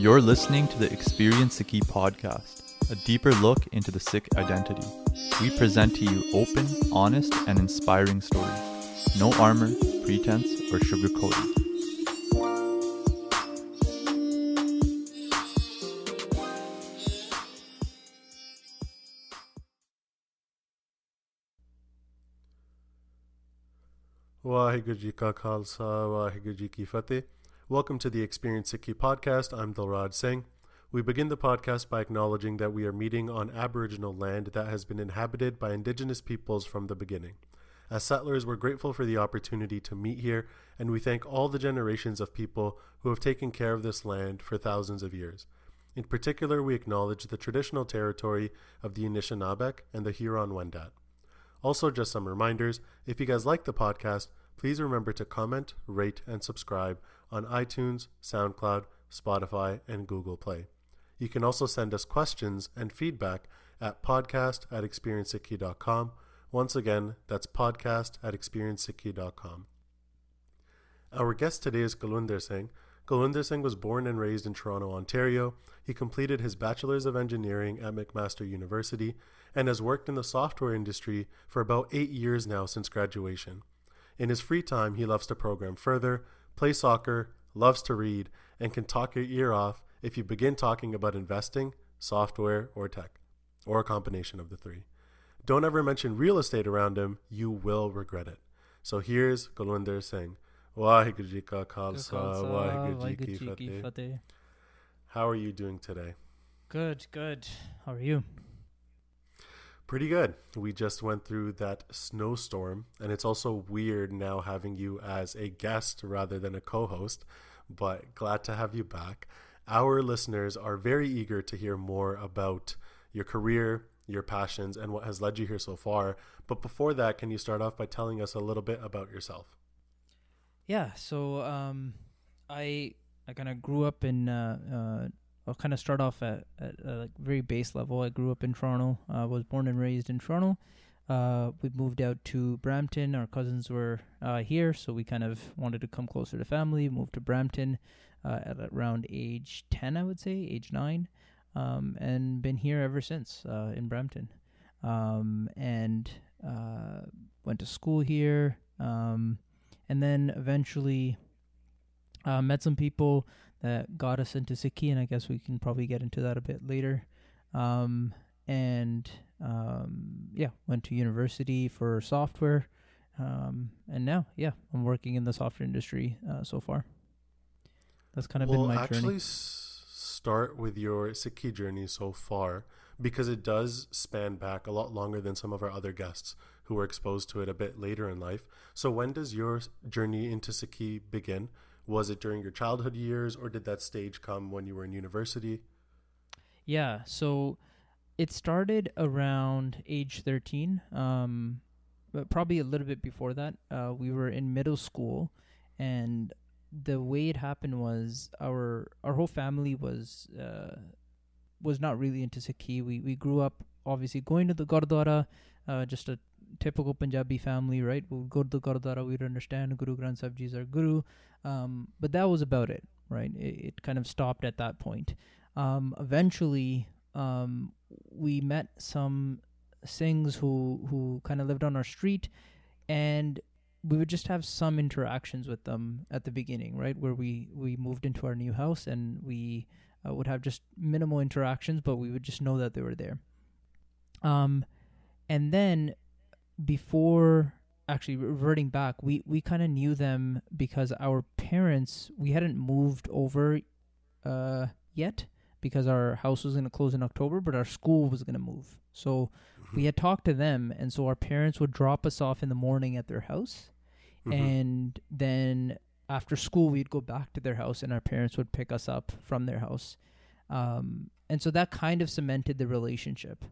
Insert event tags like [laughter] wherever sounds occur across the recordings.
You're listening to the Experience Sikhi podcast, a deeper look into the Sikh identity. We present to you open, honest, and inspiring stories. No armor, pretense, or sugarcoating. Waheguru Ji Ka Khalsa, Waheguru Ji Ki Fateh. Welcome to the Experience Sikhi podcast. I'm Dilraj Singh. We begin the podcast by acknowledging that we are meeting on Aboriginal land that has been inhabited by Indigenous peoples from the beginning. As settlers, we're grateful for the opportunity to meet here, and we thank all the generations of people who have taken care of this land for thousands of years. In particular, we acknowledge the traditional territory of the Anishinaabeg and the Huron Wendat. Also, just some reminders if you guys like the podcast, please remember to comment, rate, and subscribe on iTunes, SoundCloud, Spotify, and Google Play. You can also send us questions and feedback at podcast at experiencesikhi.com. Once again, that's podcast at experiencesikhi.com. Our guest today is Kulwinder Singh. Kulwinder Singh was born and raised in Toronto, Ontario. He completed his Bachelor's of Engineering at McMaster University and has worked in the software industry for about eight years now since graduation. In his free time, he loves to program further, play soccer, loves to read, and can talk your ear off if you begin talking about investing, software, or tech, or a combination of the three. Don't ever mention real estate around him, you will regret it. So here's Kulwinder Singh. Waheguru Ji Ka Khalsa, Waheguru Ji Ki Fateh. How are you doing today? Good, good. How are you? Pretty good. We just went through that snowstorm, and it's also weird now having you as a guest rather than a co host, but glad to have you back. Our listeners are very eager to hear more about your career, your passions, and what has led you here so far. But before that, can you start off by telling us a little bit about yourself? Yeah, so um, I I kind of grew up in uh, uh, I'll kind of start off at, at a like very base level. I grew up in Toronto. I uh, was born and raised in Toronto. Uh, we moved out to Brampton. Our cousins were uh, here, so we kind of wanted to come closer to family. Moved to Brampton uh, at around age ten, I would say, age nine, um, and been here ever since uh, in Brampton. Um, and uh, went to school here, um, and then eventually met some people that got us into Sikhi, and I guess we can probably get into that a bit later. Um, and um, yeah, went to university for software, um, and now yeah, I'm working in the software industry uh, so far. That's kind of well, been my actually journey. S- start with your Sikhi journey so far because it does span back a lot longer than some of our other guests who were exposed to it a bit later in life. So when does your journey into Sikhi begin? Was it during your childhood years, or did that stage come when you were in university? Yeah, so it started around age 13, um, but probably a little bit before that. Uh, we were in middle school, and the way it happened was our our whole family was uh, was not really into Sikhi. We we grew up obviously going to the Gurdwara, uh, just a typical Punjabi family, right? We would go to the Gurdwara, we'd understand Guru Granth Sahib Ji is our Guru. Um, but that was about it, right? It, it kind of stopped at that point. Um, eventually, um, we met some Singhs who, who kind of lived on our street, and we would just have some interactions with them at the beginning, right? Where we, we moved into our new house and we uh, would have just minimal interactions, but we would just know that they were there. Um, and then before actually reverting back, we we kind of knew them because our parents we hadn't moved over uh, yet because our house was going to close in October, but our school was going to move. So mm-hmm. we had talked to them, and so our parents would drop us off in the morning at their house, mm-hmm. and then after school we'd go back to their house, and our parents would pick us up from their house. Um, and so that kind of cemented the relationship.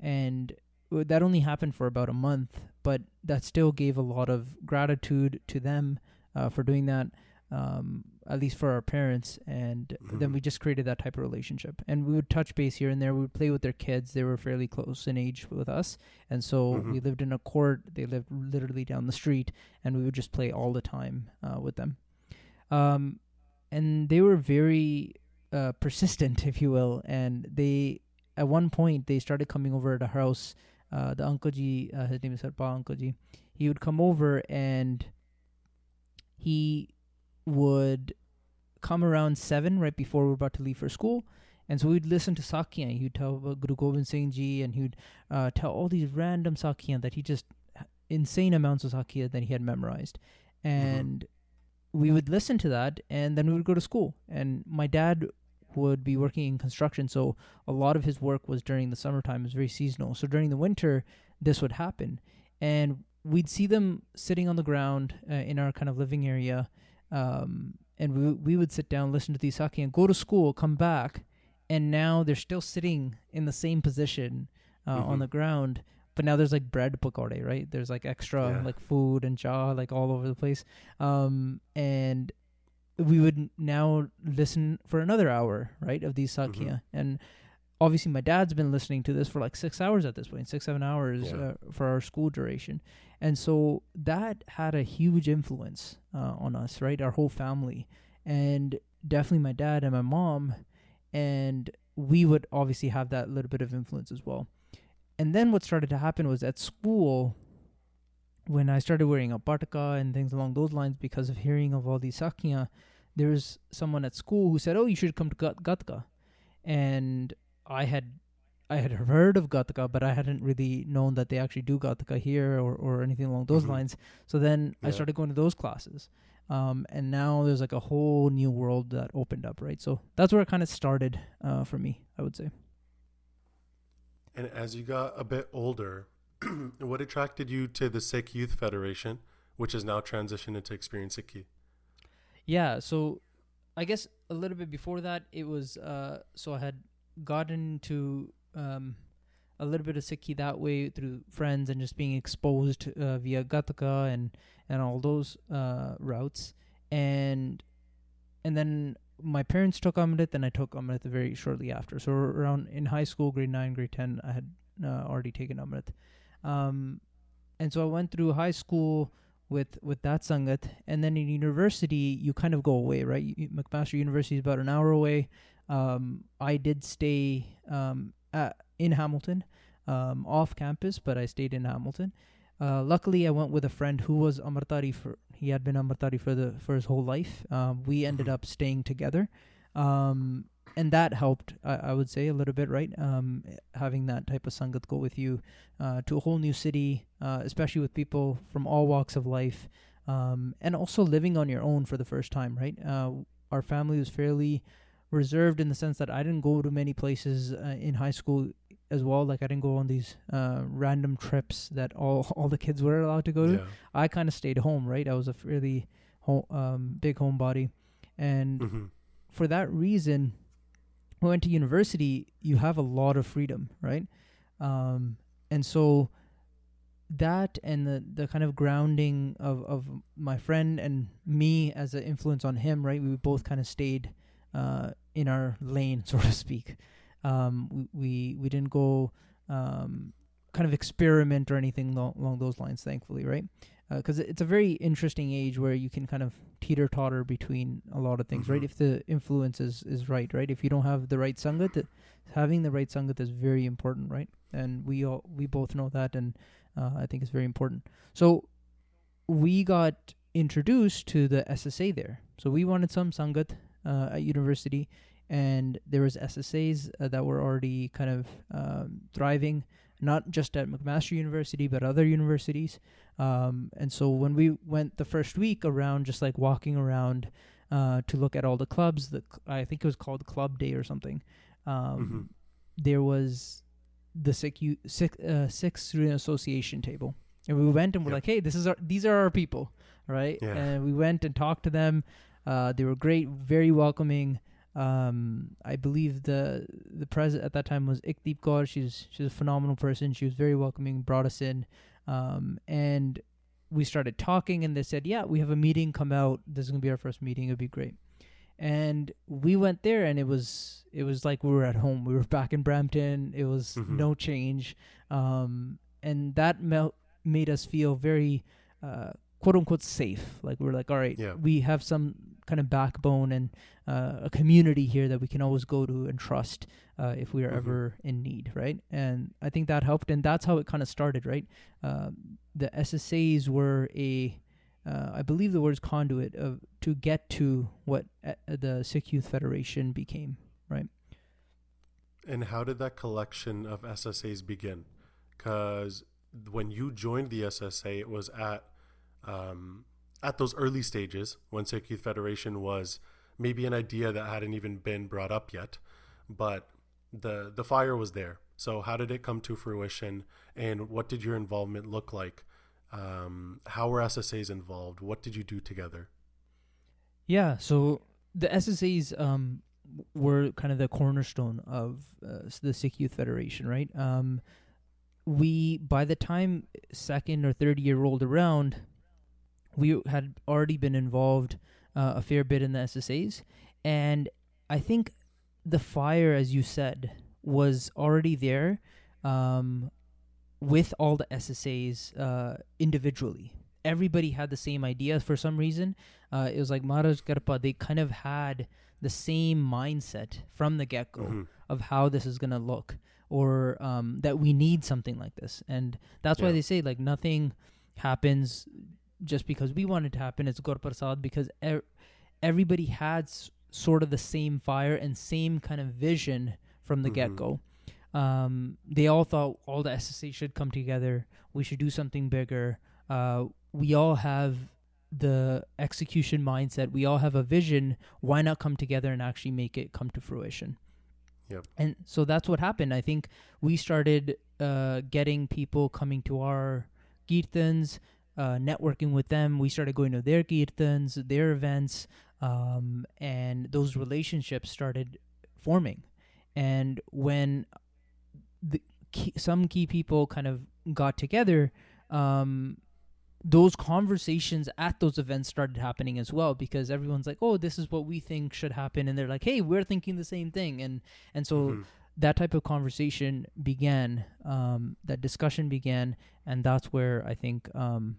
And that only happened for about a month, but that still gave a lot of gratitude to them uh, for doing that, um, at least for our parents. And mm-hmm. then we just created that type of relationship. And we would touch base here and there. We would play with their kids. They were fairly close in age with us. And so mm-hmm. we lived in a court. They lived literally down the street. And we would just play all the time uh, with them. Um, and they were very uh, persistent, [laughs] if you will, and they at one point they started coming over to our house. Uh, the uncle ji, uh, his name is Harpa Uncle ji. He would come over and he would come around seven right before we were about to leave for school. And so we'd listen to Sakya. He would tell about Guru Gobind Singh Ji, and he would uh, tell all these random Sakya that he just insane amounts of Sakya that he had memorized. And we would listen to that, and then we would go to school. And my dad would be working in construction, so a lot of his work was during the summertime. It was very seasonal. So during the winter, this would happen, and we'd see them sitting on the ground uh, in our kind of living area, um, and we we would sit down, listen to these Sakya, and go to school, come back, and now they're still sitting in the same position uh, on Mhm. the ground. But now there's like bread pakode, right? There's like extra Yeah. like food and jaw like all over the place. Um, and we would now listen for another hour, right, of these sakya. Mhm. And obviously, my dad's been listening to this for like six hours at this point, six seven hours Yeah. uh, for our school duration. And so that had a huge influence uh, on us, right, our whole family, and definitely my dad and my mom, and we would obviously have that little bit of influence as well. And then what started to happen was at school, when I started wearing a pataka and things along those lines because of hearing of all these sakya, there was someone at school who said, "Oh, you should come to Gat- Gatka," and I had I had heard of Gatka, but I hadn't really known that they actually do Gatka here or, or anything along those Mhm. lines. So then I started going to those classes. Um, and now there's like a whole new world that opened up, right? So that's where it kind of started uh, for me, I would say. And as you got a bit older, [clears throat] what attracted you to the Sikh Youth Federation, which has now transitioned into Experience Sikhi? Yeah, so I guess a little bit before that, it was uh, so I had gotten to um, a little bit of Sikhi that way through friends and just being exposed uh, via Gatka and and all those uh, routes, and and then my parents took Amrit and I took Amrit very shortly after. So around in high school, grade nine, grade ten, I had uh, already taken Amrit, um, and so I went through high school with with that sangat. And then in university you kind of go away right? You, mcmaster university is about an hour away. Um, i did stay um, at, in hamilton um, off campus but i stayed in hamilton. Uh, luckily i went with a friend who was amritdhari for he had been amritdhari for the for his whole life. Um, we ended Mhm. up staying together. Um, and that helped I, I would say a little bit right um, having that type of sangat go with you uh, to a whole new city, uh, especially with people from all walks of life, um, and also living on your own for the first time, right? Uh, our family was fairly reserved in the sense that I didn't go to many places uh, in high school as well. Like I didn't go on these uh, random trips that all [laughs] all the kids were allowed to go to. Yeah. I kind of stayed home, right? I was a fairly ho- um, big homebody, and hmm for that reason, I went to university, you have a lot of freedom, right? Um, and so that and the the kind of grounding of of my friend and me as an influence on him, right? We both kind of stayed uh, in our lane, [laughs] so to speak. Um, we, we we didn't go um, kind of experiment or anything lo- along those lines, thankfully, right? Because it's a very interesting age where you can kind of teeter totter between a lot of things, right? Mhm. If the influence is, is right, right? If you don't have the right sangat, th- having the right sangat is very important, right? And we all we both know that, and uh, I think it's very important. So we got introduced to the SSA there. So we wanted some sangat uh, at university, and there was SSAs uh, that were already kind of um, thriving, not just at McMaster University but other universities. Um, and so when we went the first week around, just like walking around uh, to look at all the clubs, the I think it was called Club Day or something. Um, There was the Sikh U- Sikh, uh, Student Association table, and we went and we're Yep. like, "Hey, this is our these are our people, right?" Yeah. And we went and talked to them. Uh, they were great, very welcoming. Um, I believe the the president at that time was Ikdeep Kaur. She's she's a phenomenal person. She was very welcoming. Brought us in, um, and we started talking. And they said, "Yeah, we have a meeting. Come out. This is gonna be our first meeting. It'd be great." And we went there, and it was it was like we were at home. We were back in Brampton. It was Mhm. no change, um, and that mel- made us feel very uh, quote unquote safe. Like we we're like, all right, Yeah. we have some kind of backbone and uh, a community here that we can always go to and trust uh, if we are Mhm. ever in need, right? And I think that helped, and that's how it kind of started, right? Uh, the SSAs were a, uh, I believe the word is conduit of to get to what uh, the Sikh Youth Federation became, right? And how did that collection of SSAs begin? Because when you joined the SSA, it was at um, at those early stages when Sikh Youth Federation was maybe an idea that hadn't even been brought up yet, but the the fire was there. So how did it come to fruition, and what did your involvement look like? Um, how were SSAs involved? What did you do together? Yeah, so the SSAs um, were kind of the cornerstone of uh, the Sikh Youth Federation, right? Um, we, by the time second or third year rolled around, we had already been involved uh, a fair bit in the SSAs, and I think the fire, as you said, was already there um, with all the SSAs uh, individually. Everybody had the same idea for some reason. Uh, it was like Maharaj Garpa, they kind of had the same mindset from the get go Mhm. of how this is going to look or um, that we need something like this. And that's why they say, like, nothing happens just because we want it to happen. It's Gur Prasad because er- everybody had s- sort of the same fire and same kind of vision from the Mhm. get go. Um, they all thought all the SSA should come together. We should do something bigger. Uh, we all have the execution mindset. We all have a vision. Why not come together and actually make it come to fruition? Yep. And so that's what happened. I think we started uh, getting people coming to our kirtans, uh, networking with them. We started going to their kirtans, their events, um, and those relationships started forming. And when the key, some key people kind of got together, um, those conversations at those events started happening as well because everyone's like, "Oh, this is what we think should happen," and they're like, "Hey, we're thinking the same thing," and and so Mhm. that type of conversation began, um, that discussion began, and that's where I think um,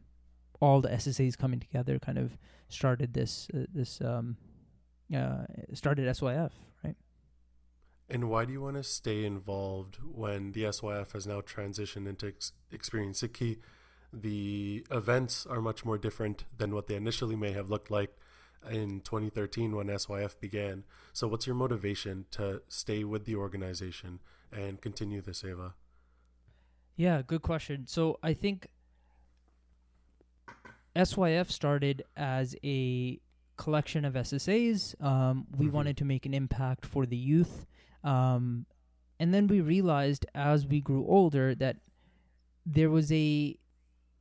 all the SSAs coming together kind of started this uh, this um, uh, started SYF, right? And why do you want to stay involved when the SYF has now transitioned into ex- Experience Sikhi? The events are much more different than what they initially may have looked like in 2013 when SYF began. So, what's your motivation to stay with the organization and continue the seva? Yeah, good question. So I think SYF started as a collection of SSAs. Um, we Mhm. wanted to make an impact for the youth. Um, and then we realized as we grew older that there was a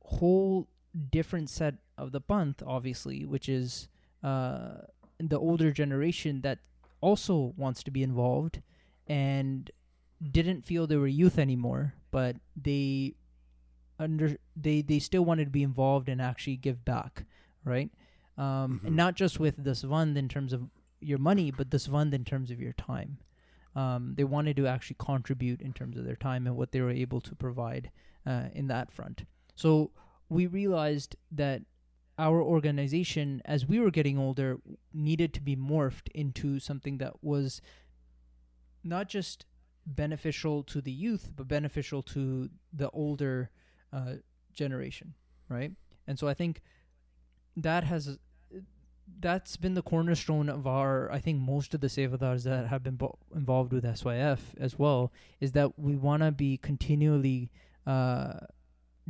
whole different set of the Panth, obviously, which is uh, the older generation that also wants to be involved and didn't feel they were youth anymore, but they under they they still wanted to be involved and actually give back, right? Um, Mhm. And not just with dasvandh in terms of your money, but dasvandh in terms of your time. Um, they wanted to actually contribute in terms of their time and what they were able to provide uh, in that front. So we realized that our organization, as we were getting older, needed to be morphed into something that was not just beneficial to the youth, but beneficial to the older uh, generation, right? And so I think that has that's been the cornerstone of our. I think most of the sevadars that have been bo- involved with SYF as well is that we want to be continually uh,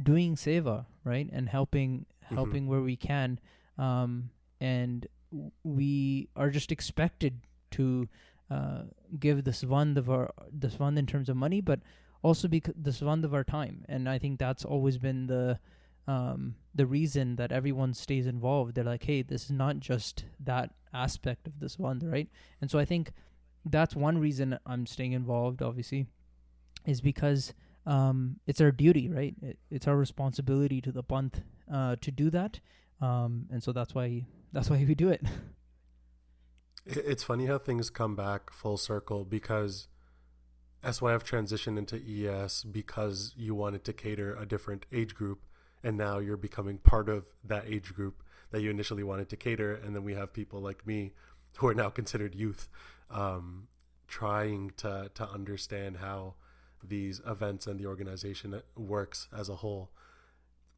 doing seva, right, and helping helping where we can, um, and w- we are just expected to uh, give dasvandh of our dasvandh in terms of money, but also bec- dasvandh of our time. And I think that's always been the um, the reason that everyone stays involved. They're like, hey, this is not just that aspect of the svand, right? And so I think that's one reason I'm staying involved. Obviously, is because um, it's our duty, right? It, it's our responsibility to the panth uh, to do that, um, and so that's why that's why we do it. It's funny how things come back full circle because SYF transitioned into ES because you wanted to cater a different age group, and now you're becoming part of that age group that you initially wanted to cater, and then we have people like me who are now considered youth, um, trying to to understand how these events and the organization works as a whole.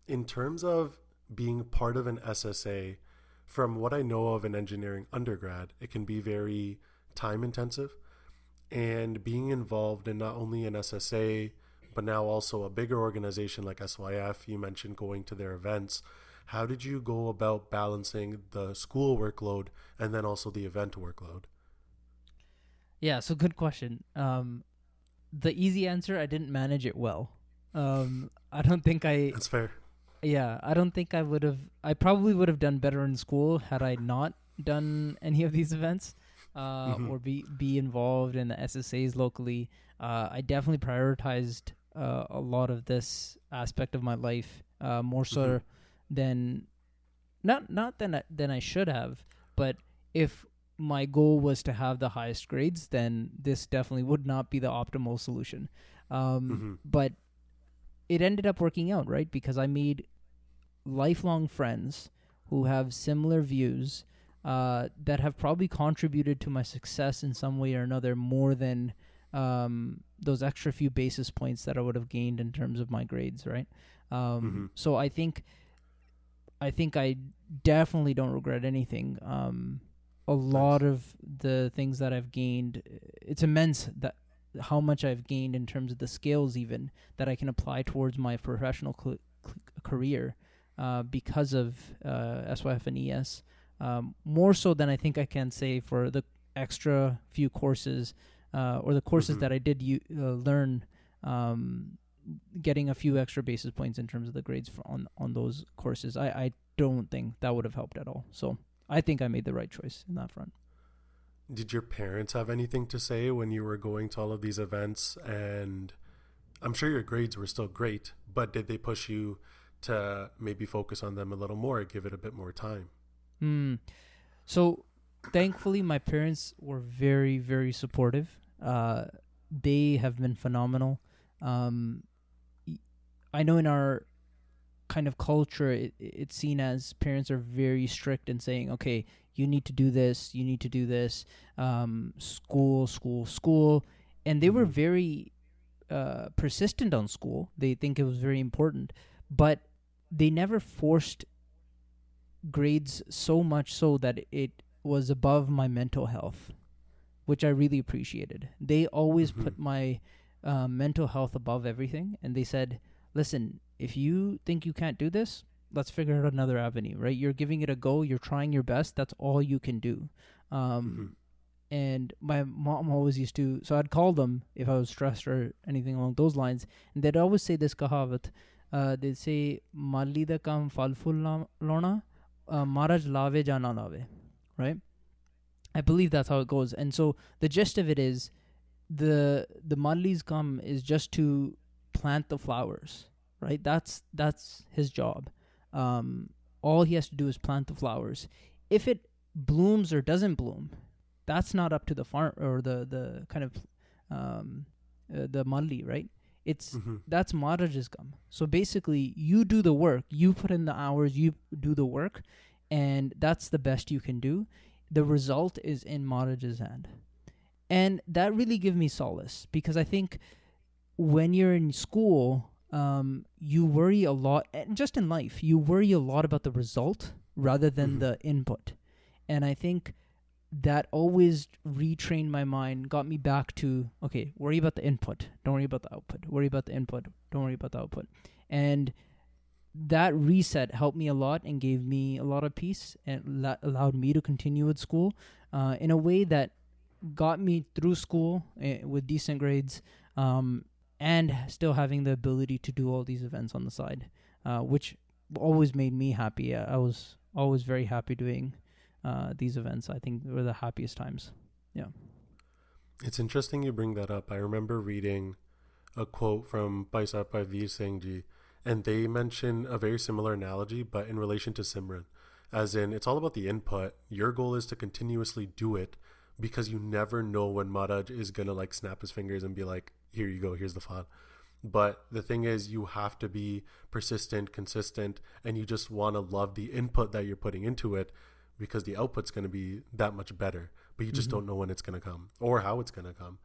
In terms of being part of an SSA, from what I know of an engineering undergrad, it can be very time intensive. And being involved in not only an SSA, but now also a bigger organization like SYF, you mentioned going to their events. How did you go about balancing the school workload and then also the event workload? Yeah, so good question. Um, the easy answer, I didn't manage it well. Um, I don't think I. That's fair. Yeah, I don't think I would have. I probably would have done better in school had I not done any of these events, uh, mm-hmm. or be be involved in the SSAs locally. Uh, I definitely prioritized uh, a lot of this aspect of my life uh, more so mm-hmm. than not not than I, than I should have. But if my goal was to have the highest grades, then this definitely would not be the optimal solution. Um, mm-hmm. But it ended up working out, right? Because I made lifelong friends who have similar views uh, that have probably contributed to my success in some way or another more than um, those extra few basis points that I would have gained in terms of my grades, right? Um, mm-hmm. So I think, I think I definitely don't regret anything. Um, a nice. lot of the things that I've gained, it's immense that how much I've gained in terms of the skills even that I can apply towards my professional cl- cl- career uh, because of uh, SYF and ES. Um, more so than I think I can say for the extra few courses uh, or the courses mm-hmm. that I did u- uh, learn, um, getting a few extra basis points in terms of the grades on on those courses. I, I don't think that would have helped at all. So I think I made the right choice in that front. Did your parents have anything to say when you were going to all of these events? And I'm sure your grades were still great, but did they push you to maybe focus on them a little more, give it a bit more time? Hmm. So thankfully, my parents were very, very supportive. Uh, they have been phenomenal. Um, I know in our kind of culture, it, it's seen as parents are very strict in saying, okay, you need to do this, you need to do this, um, school, school, school. And they were mm-hmm. very uh, persistent on school. They think it was very important, but they never forced grades so much so that it was above my mental health, which I really appreciated. They always mm-hmm. put my uh, mental health above everything, and they said, "Listen, if you think you can't do this, let's figure out another avenue. Right? You're giving it a go. You're trying your best. That's all you can do." Um, mm-hmm. And my mom always used to. So I'd call them if I was stressed or anything along those lines, and they'd always say this kahavat. Uh, they'd say, "Mali da kam falful lona, uh, maraj lave jana lave." right? I believe that's how it goes. And so the gist of it is the the Malli's come is just to plant the flowers, right? That's that's his job. Um, all he has to do is plant the flowers. If it blooms or doesn't bloom, that's not up to the farm or the the kind of um, uh, the malli, right? It's mm-hmm. that's Maharaj's come. So basically, you do the work, you put in the hours, you do the work, and that's the best you can do. The result is in Maharaj's hand. And that really gave me solace because I think when you're in school, um, you worry a lot, and just in life, you worry a lot about the result rather than mm-hmm. the input. And I think that always retrained my mind, got me back to okay, worry about the input, don't worry about the output. Worry about the input, don't worry about the output. And that reset helped me a lot and gave me a lot of peace and la- allowed me to continue with school uh, in a way that got me through school uh, with decent grades um, and still having the ability to do all these events on the side, uh, which always made me happy. I was always very happy doing uh, these events. I think were the happiest times. Yeah. It's interesting you bring that up. I remember reading a quote from Paisa Parveer Singh Ji and they mention a very similar analogy, but in relation to Simran, as in it's all about the input. Your goal is to continuously do it because you never know when Maharaj is gonna like snap his fingers and be like, "Here you go, here's the file." But the thing is, you have to be persistent, consistent, and you just want to love the input that you're putting into it because the output's going to be that much better. But you just mm-hmm. don't know when it's going to come or how it's going to come.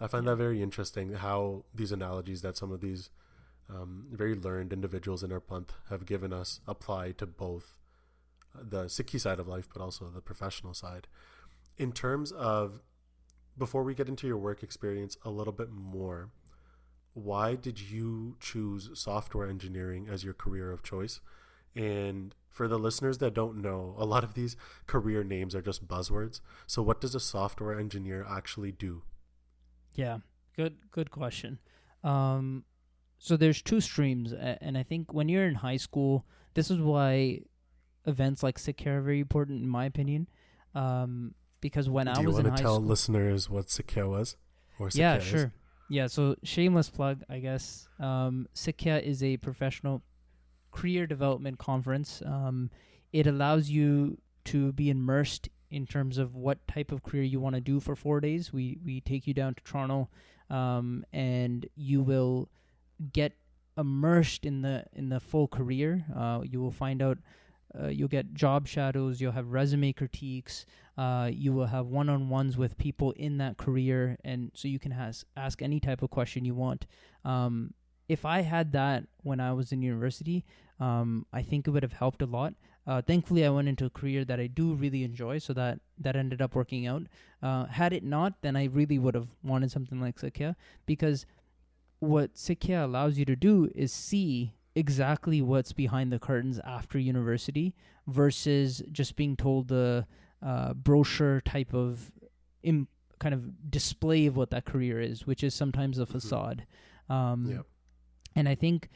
I find that very interesting how these analogies that some of these um, very learned individuals in our Panth have given us apply to both the Sikhi side of life, but also the professional side. In terms of, before we get into your work experience a little bit more, why did you choose software engineering as your career of choice? And for the listeners that don't know, a lot of these career names are just buzzwords. So, what does a software engineer actually do? Yeah, good, good question. Um, so there's two streams, and I think when you're in high school, this is why events like Sikh are very important, in my opinion. Um, because when Do I was in high school, Do you want to tell listeners what Sikhya was? Or yeah, sure. Is? Yeah, so shameless plug, I guess. Um, Sikhya is a professional career development conference. Um, it allows you to be immersed in terms of what type of career you want to do for four days. We we take you down to Toronto, um, and you will get immersed in the in the full career. Uh, you will find out. Uh, you'll get job shadows. You'll have resume critiques. Uh, you will have one-on-ones with people in that career, and so you can has, ask any type of question you want. Um, if I had that when I was in university, um, I think it would have helped a lot. Uh, thankfully, I went into a career that I do really enjoy, so that that ended up working out. Uh, had it not, then I really would have wanted something like Sikhya because what Sikhya allows you to do is see exactly what's behind the curtains after university versus just being told the uh, brochure type of Im- kind of display of what that career is, which is sometimes a mm-hmm. facade. Um, yep. And I think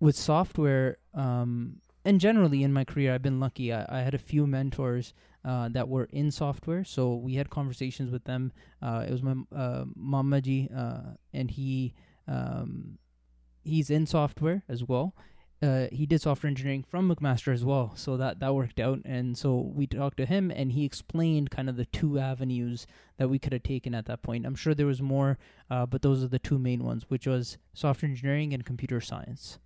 with software, um, and generally in my career, I've been lucky. I, I had a few mentors uh, that were in software, so we had conversations with them. Uh, it was my uh, Mamaji, uh, and he um, he's in software as well, uh, he did software engineering from McMaster as well, so that that worked out. And so we talked to him, and he explained kind of the two avenues that we could have taken at that point. I'm sure there was more, uh, but those are the two main ones, which was software engineering and computer science.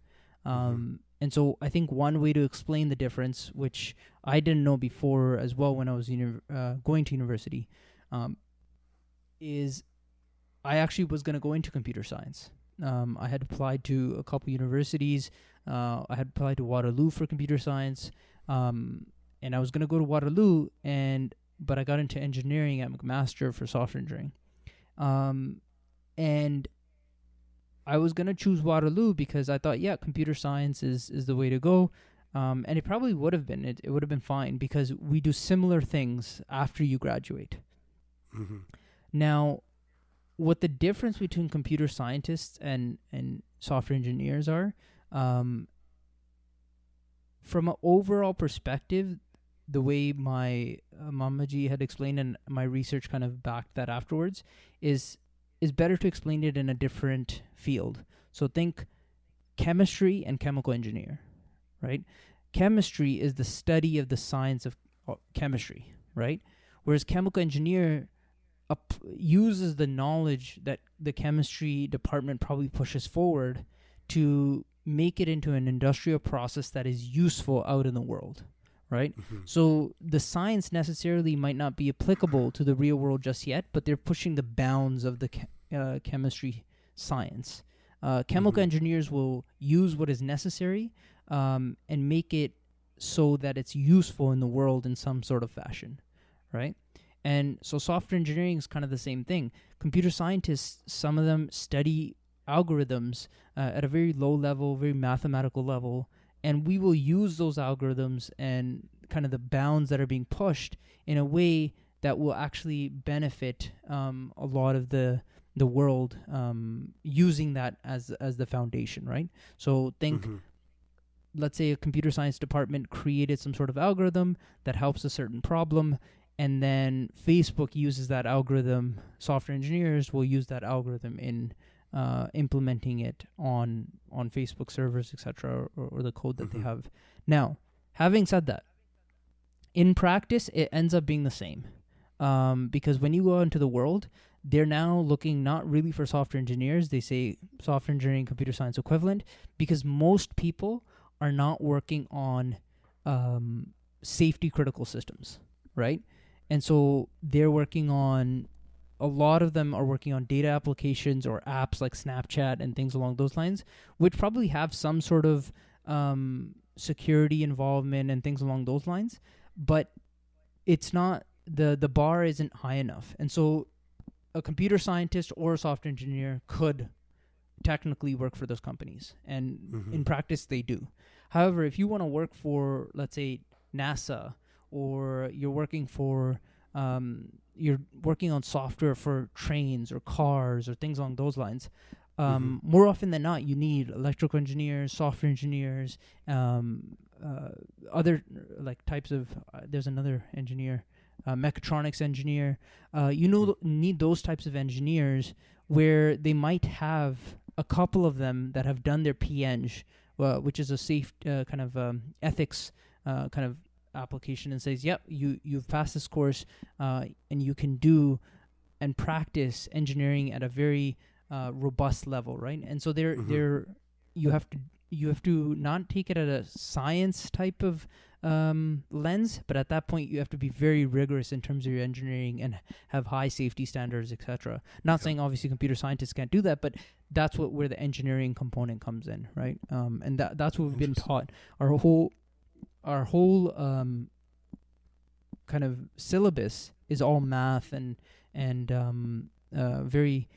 Mm-hmm. Um. And so I think one way to explain the difference, which I didn't know before as well when I was uni- uh, going to university, um, is I actually was going to go into computer science. Um, I had applied to a couple universities. Uh, I had applied to Waterloo for computer science, um, and I was gonna go to Waterloo, and but I got into engineering at McMaster for software engineering, um, and I was gonna choose Waterloo because I thought, yeah, computer science is is the way to go. Um, and it probably would have been. It, it would have been fine because we do similar things after you graduate. Mm-hmm. Now, what the difference between computer scientists and and software engineers are um, from an overall perspective, the way my uh, Mamaji had explained and my research kind of backed that afterwards is is better to explain it in a different field. So think chemistry and chemical engineer, right? Chemistry is the study of the science of uh, chemistry, right? Whereas chemical engineer up, uses the knowledge that the chemistry department probably pushes forward to make it into an industrial process that is useful out in the world right mm-hmm. so the science necessarily might not be applicable to the real world just yet but they're pushing the bounds of the uh, chemistry science uh, chemical mm-hmm. engineers will use what is necessary um, and make it so that it's useful in the world in some sort of fashion right and so software engineering is kind of the same thing computer scientists some of them study algorithms uh, at a very low level, very mathematical level, and we will use those algorithms and kind of the bounds that are being pushed in a way that will actually benefit um, a lot of the the world um, using that as as the foundation, right? So think. Mm-hmm. Let's say a computer science department created some sort of algorithm that helps a certain problem, and then Facebook uses that algorithm. Software engineers will use that algorithm in uh, implementing it on on Facebook servers, etc., or, or, the code that mm-hmm. they have. Now, having said that, in practice, it ends up being the same um, because when you go into the world, they're now looking not really for software engineers. They say software engineering, computer science equivalent, because most people are not working on um, safety critical systems, right? And so they're working on a lot of them are working on data applications or apps like Snapchat and things along those lines, which probably have some sort of um, security involvement and things along those lines. But it's not the the bar isn't high enough, and so a computer scientist or a software engineer could technically work for those companies, and Mhm. in practice they do. However, if you want to work for, let's say, NASA, or you're working for um, you're working on software for trains or cars or things along those lines. Um, More often than not, you need electrical engineers, software engineers, um, uh, other like types of. Uh, there's another engineer, uh, mechatronics engineer. Uh, you know, need those types of engineers where they might have a couple of them that have done their PEng, uh, which is a safe uh, kind of um, ethics uh, kind of application, and says, "Yep, you you've passed this course, uh, and you can do and practice engineering at a very uh, robust level, right?" And so they're Mhm. they're you have to you have to not take it at a science type of um, lens, but at that point you have to be very rigorous in terms of your engineering and have high safety standards, etc. Not Yeah. saying obviously computer scientists can't do that, but that's what where the engineering component comes in, right? Um, and that that's what we've been taught. Our whole our whole um, kind of syllabus is all math and and um, uh, very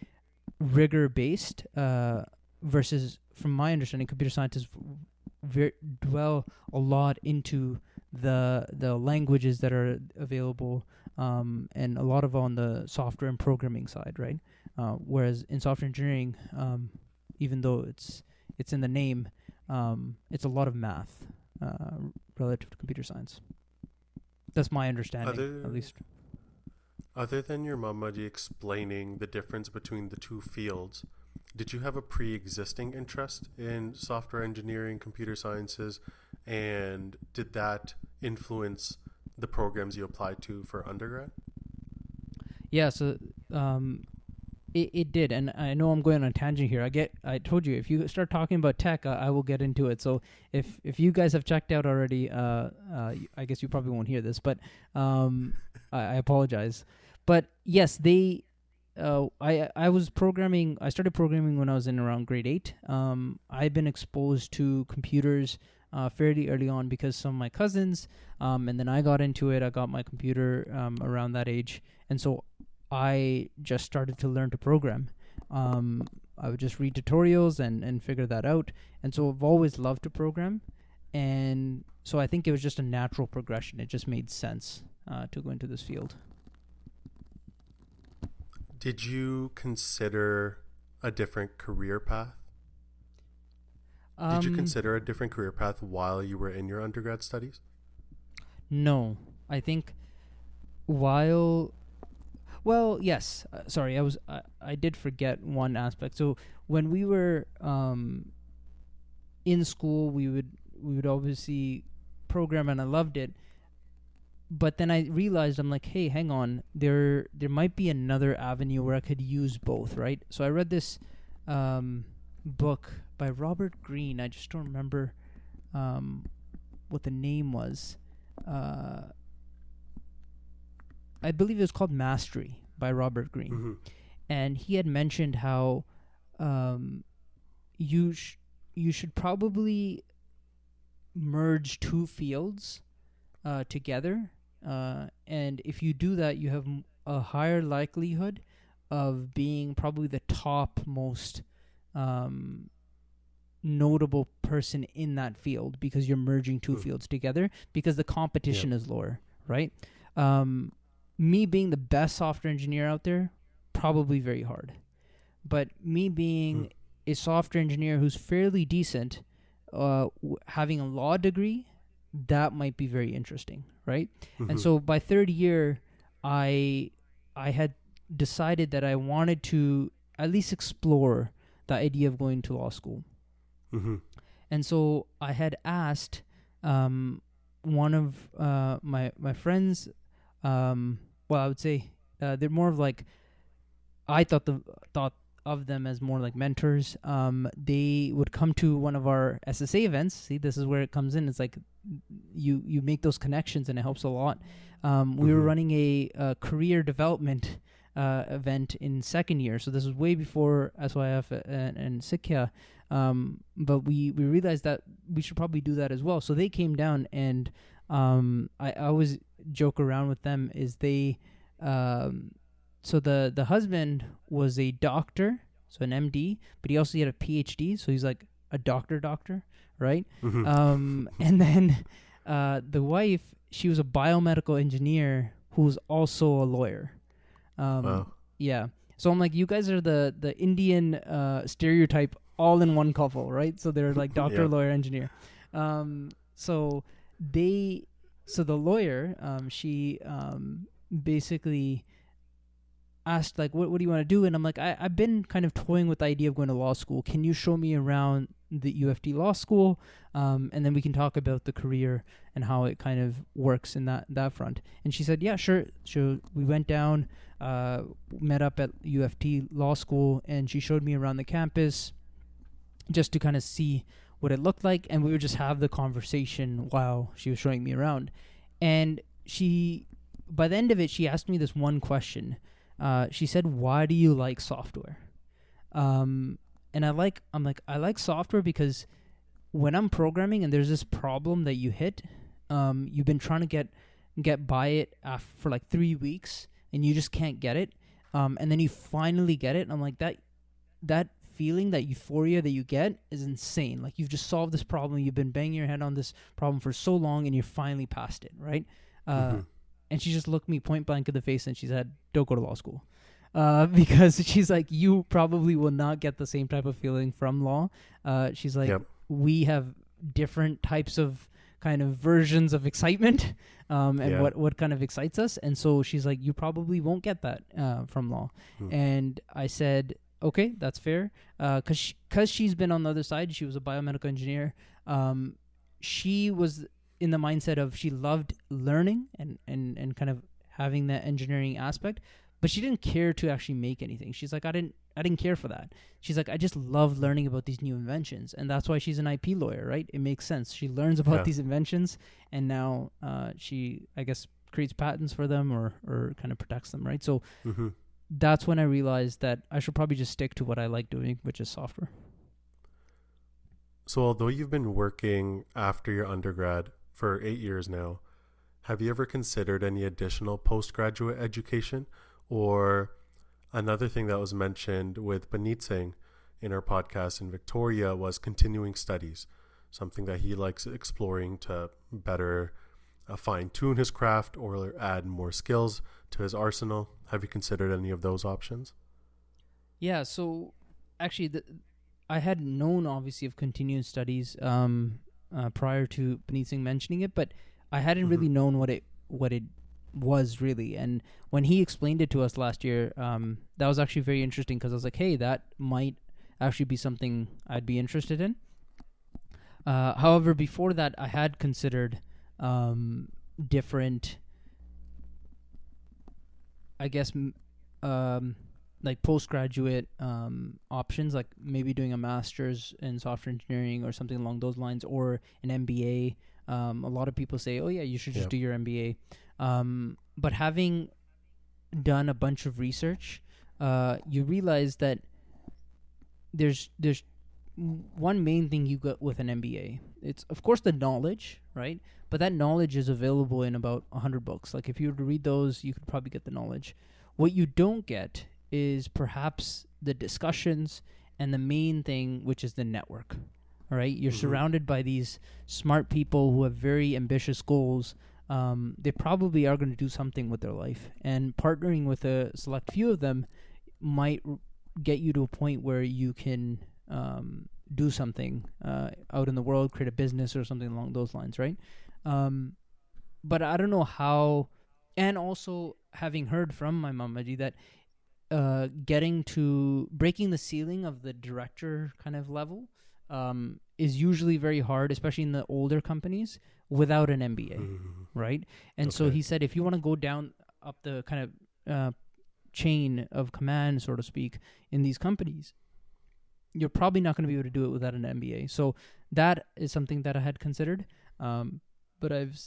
rigor based uh, versus from my understanding computer scientists ver- dwell a lot into the the languages that are available um, and a lot of on the software and programming side right? Uh, whereas in software engineering um, even though it's it's in the name um, it's a lot of math uh, relative to computer science that's my understanding Other- at least Other than your mamaji explaining the difference between the two fields, did you have a pre-existing interest in software engineering, computer sciences, and did that influence the programs you applied to for undergrad? Yeah, so um, it it did, and I know I'm going on a tangent here. I get, I told you, if you start talking about tech, I, I will get into it. So if if you guys have checked out already, uh, uh, I guess you probably won't hear this, but um, [laughs] I, I apologize. But yes, they. Uh, I I was programming. I started programming when I was in around grade eight. Um, I've been exposed to computers uh, fairly early on because some of my cousins, um, and then I got into it. I got my computer um, around that age, and so I just started to learn to program. Um, I would just read tutorials and, and figure that out. And so I've always loved to program. And so I think it was just a natural progression. It just made sense uh, to go into this field. Did you consider a different career path? Did you Um, consider a different career path while you were in your undergrad studies? No, I think while well, yes. Uh, sorry, I was I, I did forget one aspect. So when we were um in school, we would we would obviously program and I loved it. But then I realized I'm like, "Hey, hang on. There there might be another avenue where I could use both, right?" So I read this um book by Robert Greene. I just don't remember um what the name was uh, I believe it was called Mastery by Robert Greene, Mm-hmm. and he had mentioned how um, you sh- you should probably merge two fields uh, together, uh, and if you do that, you have m- a higher likelihood of being probably the top most um, notable person in that field because you're merging two Hmm. fields together because the competition is lower, right? Um, me being the best software engineer out there, probably very hard. But me being Hmm. a software engineer who's fairly decent, uh, w- having a law degree, that might be very interesting, right? Mm-hmm. And so by third year, I I had decided that I wanted to at least explore the idea of going to law school. hmm And so I had asked um, one of uh, my my friends. Um, well, I would say uh, they're more of like I thought the thought of them as more like mentors. Um, they would come to one of our SSA events. See, this is where it comes in. It's like you you make those connections, and it helps a lot. Um, we were Mhm. running a, a career development uh, event in second year, so this was way before SYF and, and Sikhya. Um, but we we realized that we should probably do that as well. So they came down, and um, I, I always joke around with them. Is they um, so the the husband was a doctor, so an MD, but he also had a PhD, so he's like a doctor doctor, right? Mhm. Um, [laughs] and then uh, the wife, she was a biomedical engineer who's also a lawyer. Um, wow. Yeah. So I'm like, you guys are the the Indian uh, stereotype all in one couple, right? So they're like [laughs] doctor, Yeah. lawyer, engineer. Um, so they, so the lawyer, um, she um, basically asked like, what what do you want to do? And I'm like, I I've been kind of toying with the idea of going to law school. Can you show me around the UFT law school? Um, and then we can talk about the career and how it kind of works in that that front. And she said, yeah, sure. So we went down uh, met up at UFT Law School, and she showed me around the campus just to kind of see what it looked like, and we would just have the conversation while she was showing me around. And she, by the end of it, she asked me this one question. Uh, she said, "Why do you like software?" Um, and I like, I'm like, I like software because when I'm programming and there's this problem that you hit, um, you've been trying to get get by it for like three weeks and you just can't get it um, and then you finally get it i'm like that that feeling that euphoria that you get is insane like you've just solved this problem you've been banging your head on this problem for so long and you're finally past it right uh, Mhm. and she just looked me point blank in the face and she said don't go to law school uh, [laughs] because she's like you probably will not get the same type of feeling from law uh, she's like Yep. we have different types of kind of versions of excitement um, and Yeah. what, what kind of excites us. And so she's like, you probably won't get that uh, from law. Hmm. And I said, okay, that's fair. Because she, cause she's been on the other side, she was a biomedical engineer. Um, she was in the mindset of she loved learning and, and, and kind of having that engineering aspect, but she didn't care to actually make anything. She's like, I didn't, I didn't care for that. She's like, I just love learning about these new inventions, and that's why she's an IP lawyer, right? It makes sense. She learns about Yeah. these inventions, and now uh, she, I guess, creates patents for them or or kind of protects them, right? So Mhm. That's when I realized that I should probably just stick to what I like doing, which is software. So, although you've been working after your undergrad for eight years now, have you ever considered any additional postgraduate education? Or another thing that was mentioned with Baneet Singh in our podcast in Victoria was continuing studies, something that he likes exploring to better fine tune his craft or add more skills to his arsenal. Have you considered any of those options? Yeah. So actually, the, I had known obviously of continuing studies um, uh, prior to Singh mentioning it, but I hadn't Mhm. really known what it what it was really. And when he explained it to us last year, um, that was actually very interesting because I was like, hey, that might actually be something I'd be interested in. Uh, however, before that, I had considered um, different, I guess, um, like postgraduate um, options, like maybe doing a master's in software engineering or something along those lines, or an MBA. Um, a lot of people say, "Oh yeah, you should just Yeah. do your MBA." Um, but having done a bunch of research, uh, you realize that there's there's one main thing you get with an MBA. It's of course the knowledge, right? But that knowledge is available in about 100 books. Like if you were to read those, you could probably get the knowledge. What you don't get is perhaps the discussions and the main thing which is the network. All right? You're Mhm. surrounded by these smart people who have very ambitious goals. Um, they probably are going to do something with their life, and partnering with a select few of them might r- get you to a point where you can um, do something uh, out in the world, create a business or something along those lines, right? Um, but I don't know how, and also having heard from my mamaji that uh, getting to breaking the ceiling of the director kind of level um, is usually very hard, especially in the older companies, without an MBA Mhm. right? And so he said if you want to go down up the kind of uh, chain of command, so to speak, in these companies, you're probably not going to be able to do it without an MBA. So that is something that I had considered, um, but I've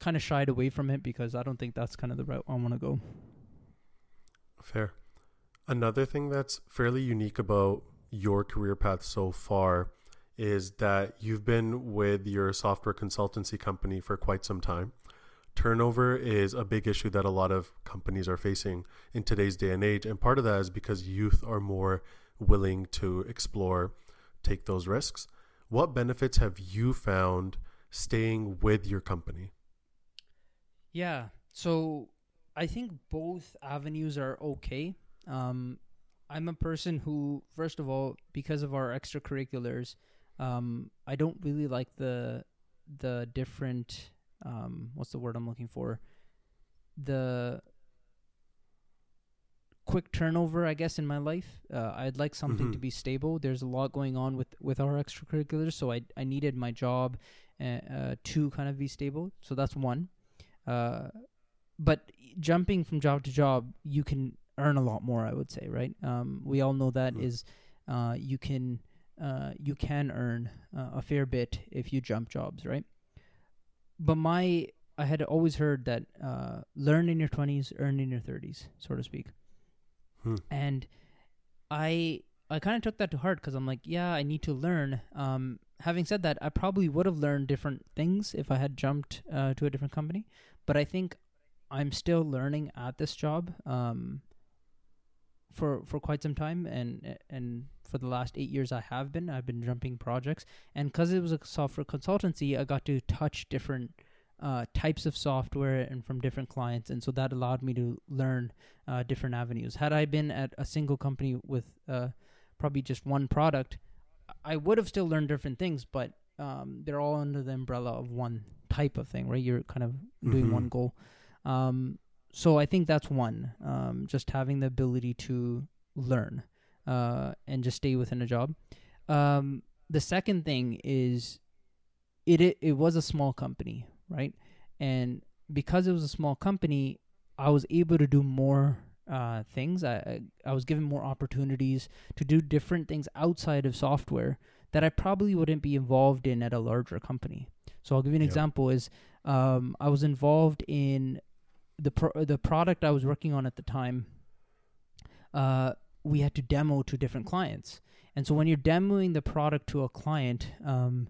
kind of shied away from it because I don't think that's kind of the route I want to go. Fair. Another thing that's fairly unique about your career path so far is that you've been with your software consultancy company for quite some time. Turnover is a big issue that a lot of companies are facing in today's day and age. And part of that is because youth are more willing to explore, take those risks. What benefits have you found staying with your company? Yeah. So I think both avenues are okay. Um, I'm a person who, first of all, because of our extracurriculars, um, I don't really like the the different um, what's the word I'm looking for? The quick turnover, I guess, in my life. Uh, I'd like something mm-hmm. to be stable. There's a lot going on with with our extracurriculars, so I I needed my job uh, uh, to kind of be stable. So that's one. Uh, but jumping from job to job, you can earn a lot more. I would say, right? Um, we all know that mm-hmm. is, uh, you can uh, you can earn uh, a fair bit if you jump jobs, right? But my I had always heard that uh, learn in your twenties, earn in your thirties, so to speak. Hmm. And I I kind of took that to heart because I'm like, yeah, I need to learn. Um, having said that, I probably would have learned different things if I had jumped uh, to a different company. But I think I'm still learning at this job um, for for quite some time, and and for the last eight years I have been. I've been jumping projects, and because it was a software consultancy, I got to touch different uh, types of software and from different clients, and so that allowed me to learn uh, different avenues. Had I been at a single company with uh, probably just one product, I would have still learned different things, but um, they're all under the umbrella of one type of thing, right? You're kind of doing mm-hmm. one goal. Um, so I think that's one. Um, just having the ability to learn uh, and just stay within a job. Um, the second thing is, it, it it was a small company, right? And because it was a small company, I was able to do more uh, things. I I was given more opportunities to do different things outside of software that I probably wouldn't be involved in at a larger company. So I'll give you an yep. example. Is um, I was involved in the pro- the product I was working on at the time, uh, we had to demo to different clients. And so when you're demoing the product to a client, um,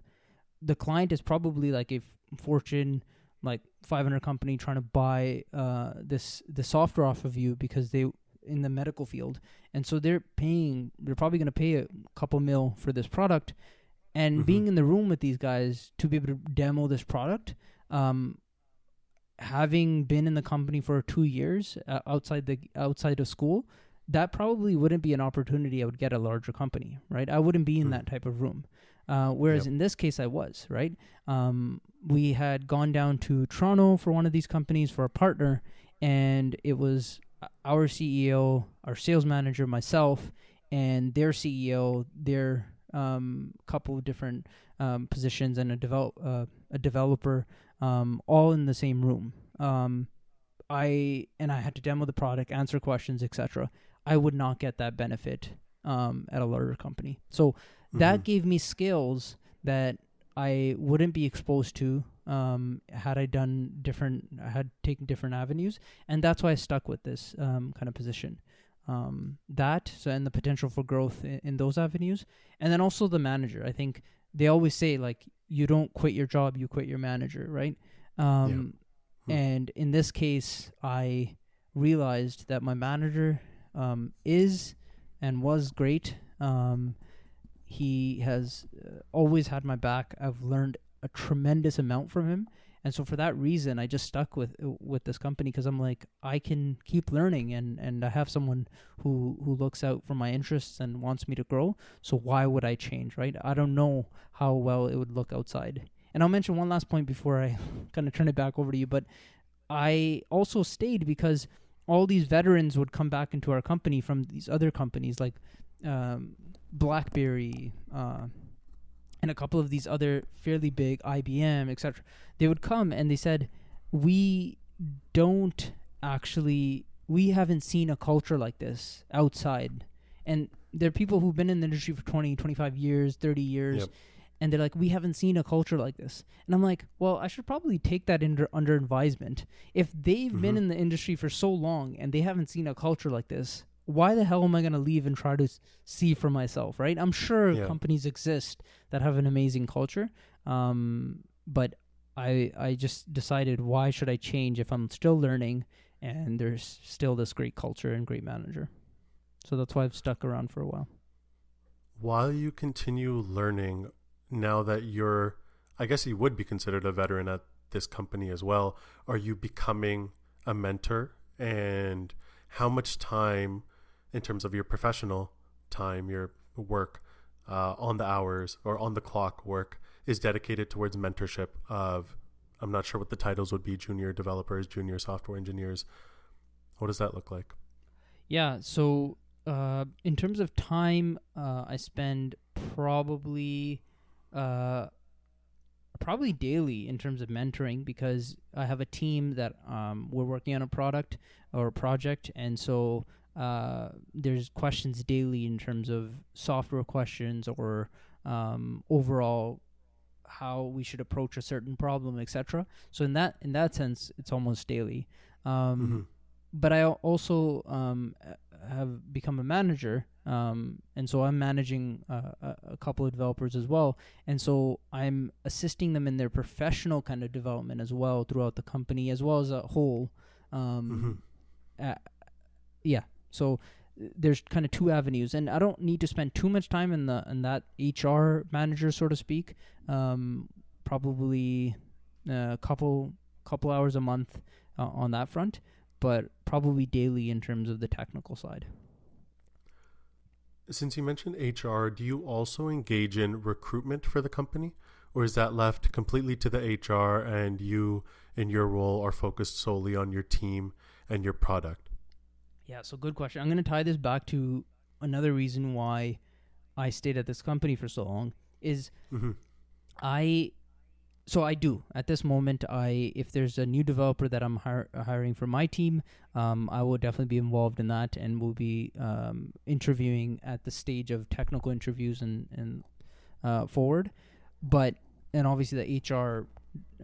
the client is probably like a Fortune like 500 company trying to buy uh, this the software off of you because they in the medical field, and so they're paying. They're probably going to pay a couple mil for this product, and mm-hmm. being in the room with these guys to be able to demo this product um, having been in the company for two years uh, outside the outside of school, that probably wouldn't be an opportunity I would get a larger company, right? I wouldn't be in mm. that type of room. Uh, whereas yep. in this case, I was right. Um, we had gone down to Toronto for one of these companies for a partner, and it was our CEO, our sales manager, myself, and their CEO, their um, couple of different um, positions, and a develop uh, a developer um, all in the same room. Um, I and I had to demo the product, answer questions, etc. I would not get that benefit um, at a larger company. So mm-hmm. that gave me skills that I wouldn't be exposed to um, had I done different, I had taken different avenues, and that's why I stuck with this um, kind of position. Um, that so and the potential for growth in, in, those avenues, and then also the manager. I think they always say like you don't quit your job, you quit your manager, right? Um, yeah. hmm. And in this case, I realized that my manager um, is and was great. Um, he has uh, always had my back. I've learned a tremendous amount from him, and so for that reason, I just stuck with uh, with this company because I'm like I can keep learning, and and I have someone who who looks out for my interests and wants me to grow. So why would I change, right? I don't know how well it would look outside. And I'll mention one last point before I [laughs] kind of turn it back over to you, but I also stayed because all these veterans would come back into our company from these other companies like um, BlackBerry, uh, and a couple of these other fairly big IBM, etc. They would come and they said, "We don't actually we haven't seen a culture like this outside and there are people who've been in the industry for 20 25 years 30 years Yep. and they're like we haven't seen a culture like this and i'm like well i should probably take that under under advisement if they've been Mhm. in the industry for so long and they haven't seen a culture like this why the hell am i going to leave and try to see for myself right i'm sure Yeah. companies exist that have an amazing culture um, but i i just decided why should i change if i'm still learning and there's still this great culture and great manager so that's why i've stuck around for a while While you continue learning, now that you're, I guess you would be considered a veteran at this company as well, are you becoming a mentor? And how much time, in terms of your professional time, your work uh, on the hours or on the clock work, is dedicated towards mentorship of, I'm not sure what the titles would be junior developers, junior software engineers. What does that look like? Yeah. So, uh, in terms of time, uh, I spend probably, uh, probably daily in terms of mentoring because I have a team that um, we're working on a product or a project, and so uh, there's questions daily in terms of software questions or um, overall how we should approach a certain problem, etc. So in that in that sense, it's almost daily. Um, Mhm. but I also um, have become a manager, um, and so I'm managing uh, a, a couple of developers as well, and so I'm assisting them in their professional kind of development as well throughout the company as well as a whole. Um, uh, yeah, so uh, there's kind of two avenues, and I don't need to spend too much time in the in that HR manager, so to speak. Um, probably a couple couple hours a month uh, on that front, but probably daily in terms of the technical side. Since you mentioned HR, do you also engage in recruitment for the company? Or is that left completely to the HR and you, in your role, are focused solely on your team and your product? Yeah, so good question. I'm going to tie this back to another reason why I stayed at this company for so long is Mm-hmm. I so I do at this moment. I if there's a new developer that I'm hir- hiring for my team, um, I will definitely be involved in that, and will be um, interviewing at the stage of technical interviews and and uh, forward. But and obviously the HR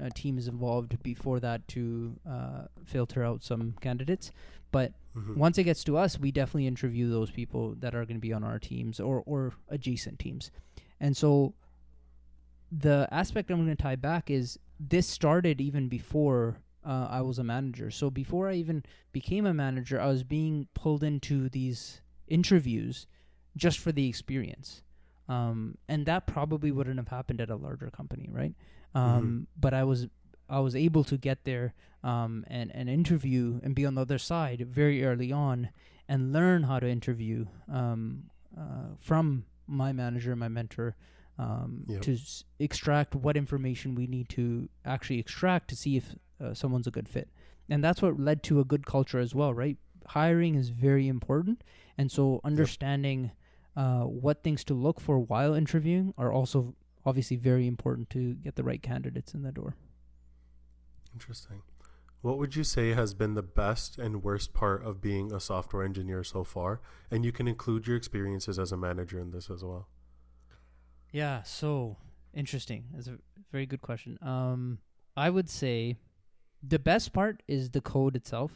uh, team is involved before that to uh, filter out some candidates. But Mm-hmm. once it gets to us, we definitely interview those people that are going to be on our teams or or adjacent teams, and so the aspect I'm going to tie back is this started even before uh, I was a manager. So before I even became a manager, I was being pulled into these interviews just for the experience. Um, and that probably wouldn't have happened at a larger company, right? Um, But I was I was able to get there um, and and interview and be on the other side very early on and learn how to interview um, uh, from my manager, my mentor, um, Yep. to s- extract what information we need to actually extract to see if uh, someone's a good fit. And that's what led to a good culture as well, right? Hiring is very important, and so understanding uh, what things to look for while interviewing are also obviously very important to get the right candidates in the door. Interesting. What would you say has been the best and worst part of being a software engineer so far? And you can include your experiences as a manager in this as well. Yeah, so interesting. That's a very good question. Um, I would say the best part is the code itself.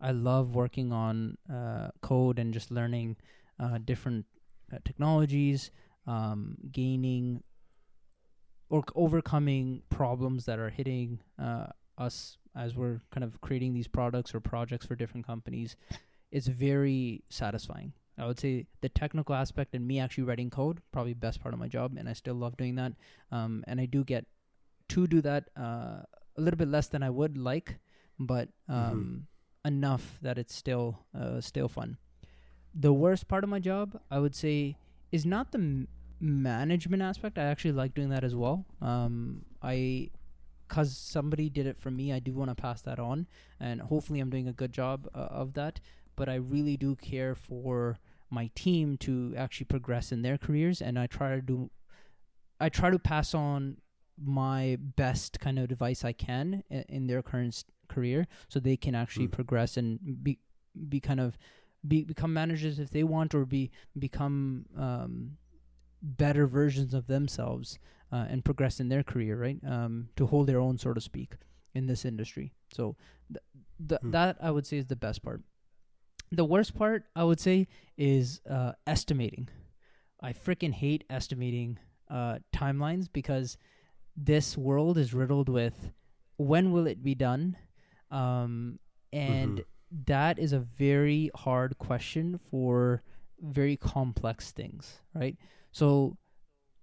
I love working on uh, code and just learning uh, different uh, technologies, um, gaining or overcoming problems that are hitting uh, us as we're kind of creating these products or projects for different companies. It's very satisfying. I would say the technical aspect and me actually writing code probably best part of my job, and I still love doing that. Um, and I do get to do that uh, a little bit less than I would like, but um, enough that it's still uh, still fun. The worst part of my job, I would say, is not the m- management aspect. I actually like doing that as well. Um, I because somebody did it for me, I do want to pass that on, and hopefully, I'm doing a good job uh, of that. But I really do care for my team to actually progress in their careers, and I try to do, I try to pass on my best kind of advice I can in, in their current s- career, so they can actually Mm. progress and be be kind of be become managers if they want or be become um, better versions of themselves uh, and progress in their career right? Um, to hold their own so to speak in this industry. So th- th- Hmm. that i would say is the best part. The worst part i would say is uh, estimating. I freaking hate estimating uh, timelines because this world is riddled with when will it be done? Um, and Mhm. that is a very hard question for very complex things right so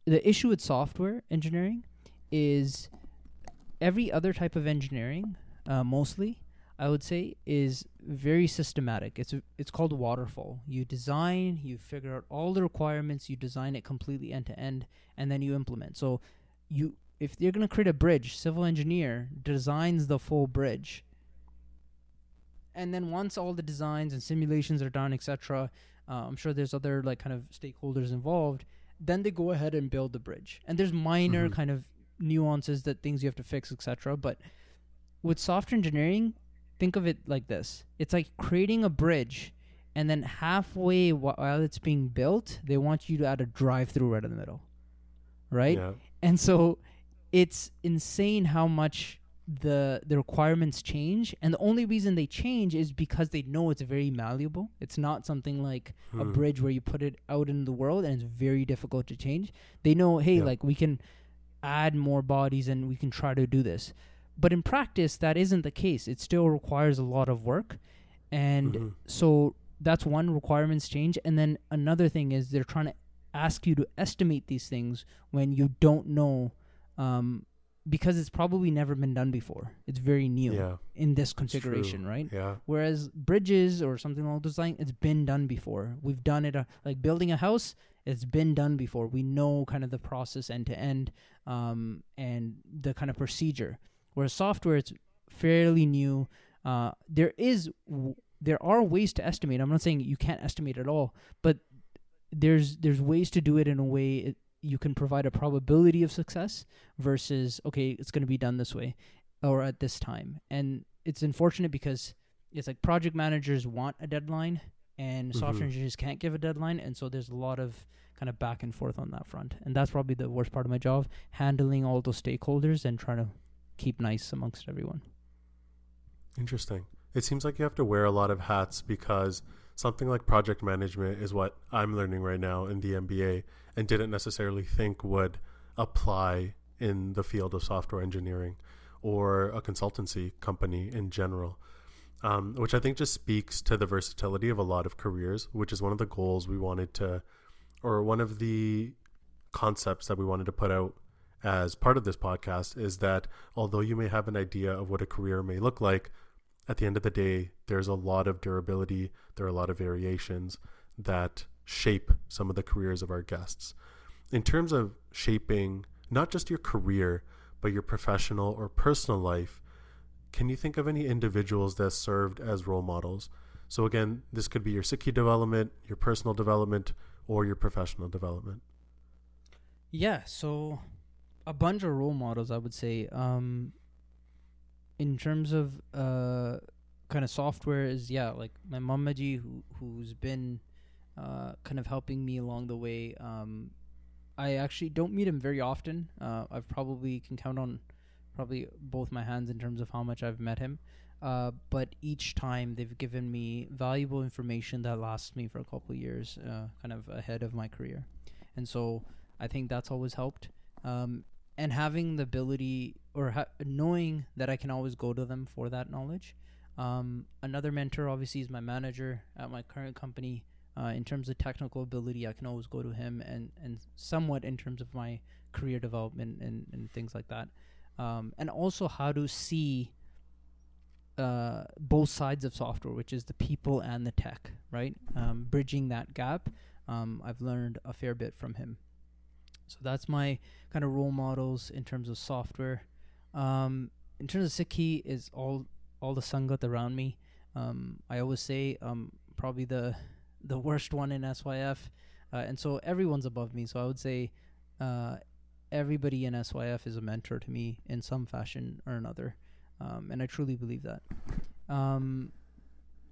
the issue with software engineering is every other type of engineering uh, mostly i would say is very systematic. It's it's called waterfall. You design you figure out all the requirements you design it completely end to end and then you implement. So you if you're going to create a bridge civil engineer designs the full bridge. And then once all the designs and simulations are done etc uh, i'm sure there's other like kind of stakeholders involved then they go ahead and build the bridge and there's minor Mhm. kind of nuances that things you have to fix etc but with software engineering think of it like this it's like creating a bridge and then halfway while it's being built they want you to add a drive through right in the middle right Yeah. and so it's insane how much the the requirements change and the only reason they change is because they know it's very malleable it's not something like a Hmm. bridge where you put it out in the world and it's very difficult to change they know hey Yeah. like we can add more bodies and we can try to do this but in practice that isn't the case it still requires a lot of work and Mhm. so that's one requirements change and then another thing is they're trying to ask you to estimate these things when you don't know um, because it's probably never been done before. It's very new Yeah. in this configuration right? Yeah. whereas bridges or something along those lines it's been done before. We've done it uh, like building a house it's been done before. We know kind of the process end to end um, and the kind of procedure. Whereas software it's fairly new. Uh, there is w- there are ways to estimate. I'm not saying you can't estimate at all but there's there's ways to do it in a way it, you can provide a probability of success versus okay it's going to be done this way or at this time. And it's unfortunate because it's like project managers want a deadline and software Mhm. engineers can't give a deadline. And so there's a lot of kind of back and forth on that front. And that's probably the worst part of my job handling all those stakeholders and trying to keep nice amongst everyone. Interesting. It seems like you have to wear a lot of hats because something like project management is what I'm learning right now in the MBA and didn't necessarily think would apply in the field of software engineering or a consultancy company in general. Um, which I think just speaks to the versatility of a lot of careers, which is one of the goals we wanted to, or one of the concepts that we wanted to put out as part of this podcast is that although you may have an idea of what a career may look like, at the end of the day, there's a lot of durability, there are a lot of variations that shape some of the careers of our guests. In terms of shaping not just your career, but your professional or personal life, can you think of any individuals that served as role models? So, again, this could be your Sikhi development, your personal development, or your professional development. Yeah, so a bunch of role models, I would say. Um, in terms of uh, kind of software, is yeah, like my mamaji, who who's been uh, kind of helping me along the way. Um, I actually don't meet him very often. Uh, I've probably can count on probably both my hands in terms of how much I've met him. Uh, but each time they've given me valuable information that lasts me for a couple years, uh, kind of ahead of my career, and so I think that's always helped. Um, and having the ability or ha- knowing that I can always go to them for that knowledge. Um, another mentor, obviously, is my manager at my current company. Uh, in terms of technical ability, I can always go to him, and, and somewhat in terms of my career development and, and things like that. Um, and also how to see uh, both sides of software, which is the people and the tech, right? Um, bridging that gap. Um, I've learned a fair bit from him. So that's my kind of role models in terms of software. Um, in terms of Sikhi, is all all the sangat around me. Um, I always say um, probably the the worst one in SYF, uh, and so everyone's above me. So I would say uh, everybody in SYF is a mentor to me in some fashion or another, um, and I truly believe that. Um,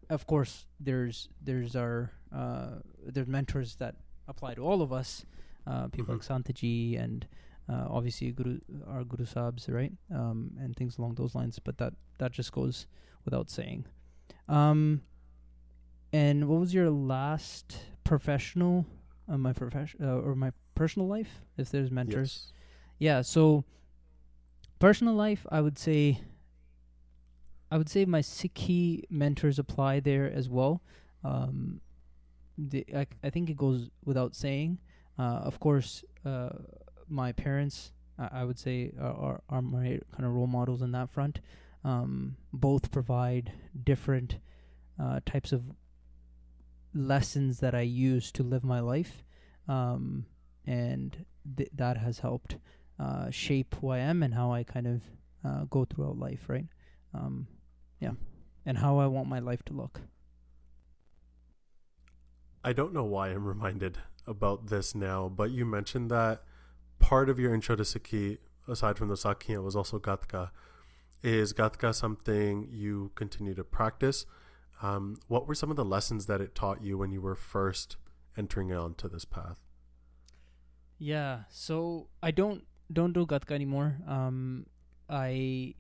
of course, there's there's our uh, there's mentors that apply to all of us, uh, people like Santaji and uh, obviously Guru our Guru Sabs, right? Um, and things along those lines. But that that just goes without saying. Um, and what was your last professional, uh, my profession uh, or my personal life? If there's mentors, Yes. yeah. So personal life, I would say. I would say my Sikhi mentors apply there as well. Um, the, I, I think it goes without saying. Uh, of course, uh, my parents, I, I would say, are, are, are my kind of role models in that front. Um, both provide different uh, types of lessons that I use to live my life, um, and th- that has helped uh, shape who I am and how I kind of uh, go throughout life, right? Um, yeah, and how I want my life to look. I don't know why I'm [laughs] reminded about this now, but you mentioned that part of your intro to Sikhi, aside from the Sikhya, was also Gatka. Is Gatka something you continue to practice? Um, what were some of the lessons that it taught you when you were first entering onto this path? Yeah, so I don't don't do gatka anymore. Um, I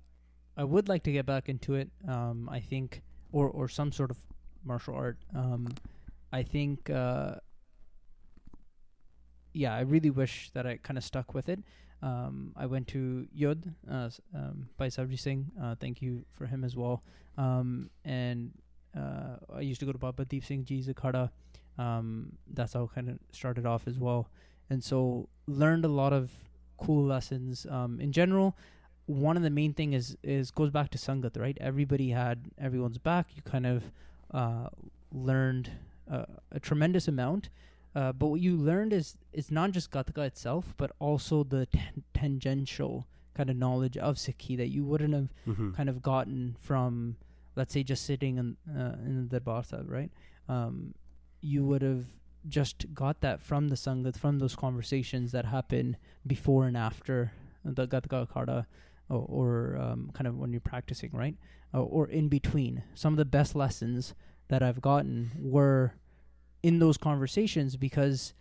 I would like to get back into it. Um, I think or or some sort of martial art. Um, I think. Uh, yeah, I really wish that I kind of stuck with it. Um, I went to Yod uh, um, by Sabri Singh. Uh, thank you for him as well. Um, and uh, I used to go to Baba Deep Singh Ji's Akhada. Um, that's how kind of started off as well. And so learned a lot of cool lessons. Um, in general one of the main thing is is goes back to sangat right? Everybody had everyone's back. You kind of uh, learned uh, a tremendous amount. Uh, but what you learned is it's not just gatka itself but also the tan- tangential kind of knowledge of sikhi that you wouldn't have Mm-hmm. kind of gotten from let's say just sitting in uh, in the Sahib, right? Um, you would have just got that from the sangat from those conversations that happen before and after the Gatka Akhada or, or um, kind of when you're practicing right? Uh, or in between. Some of the best lessons that I've gotten were in those conversations because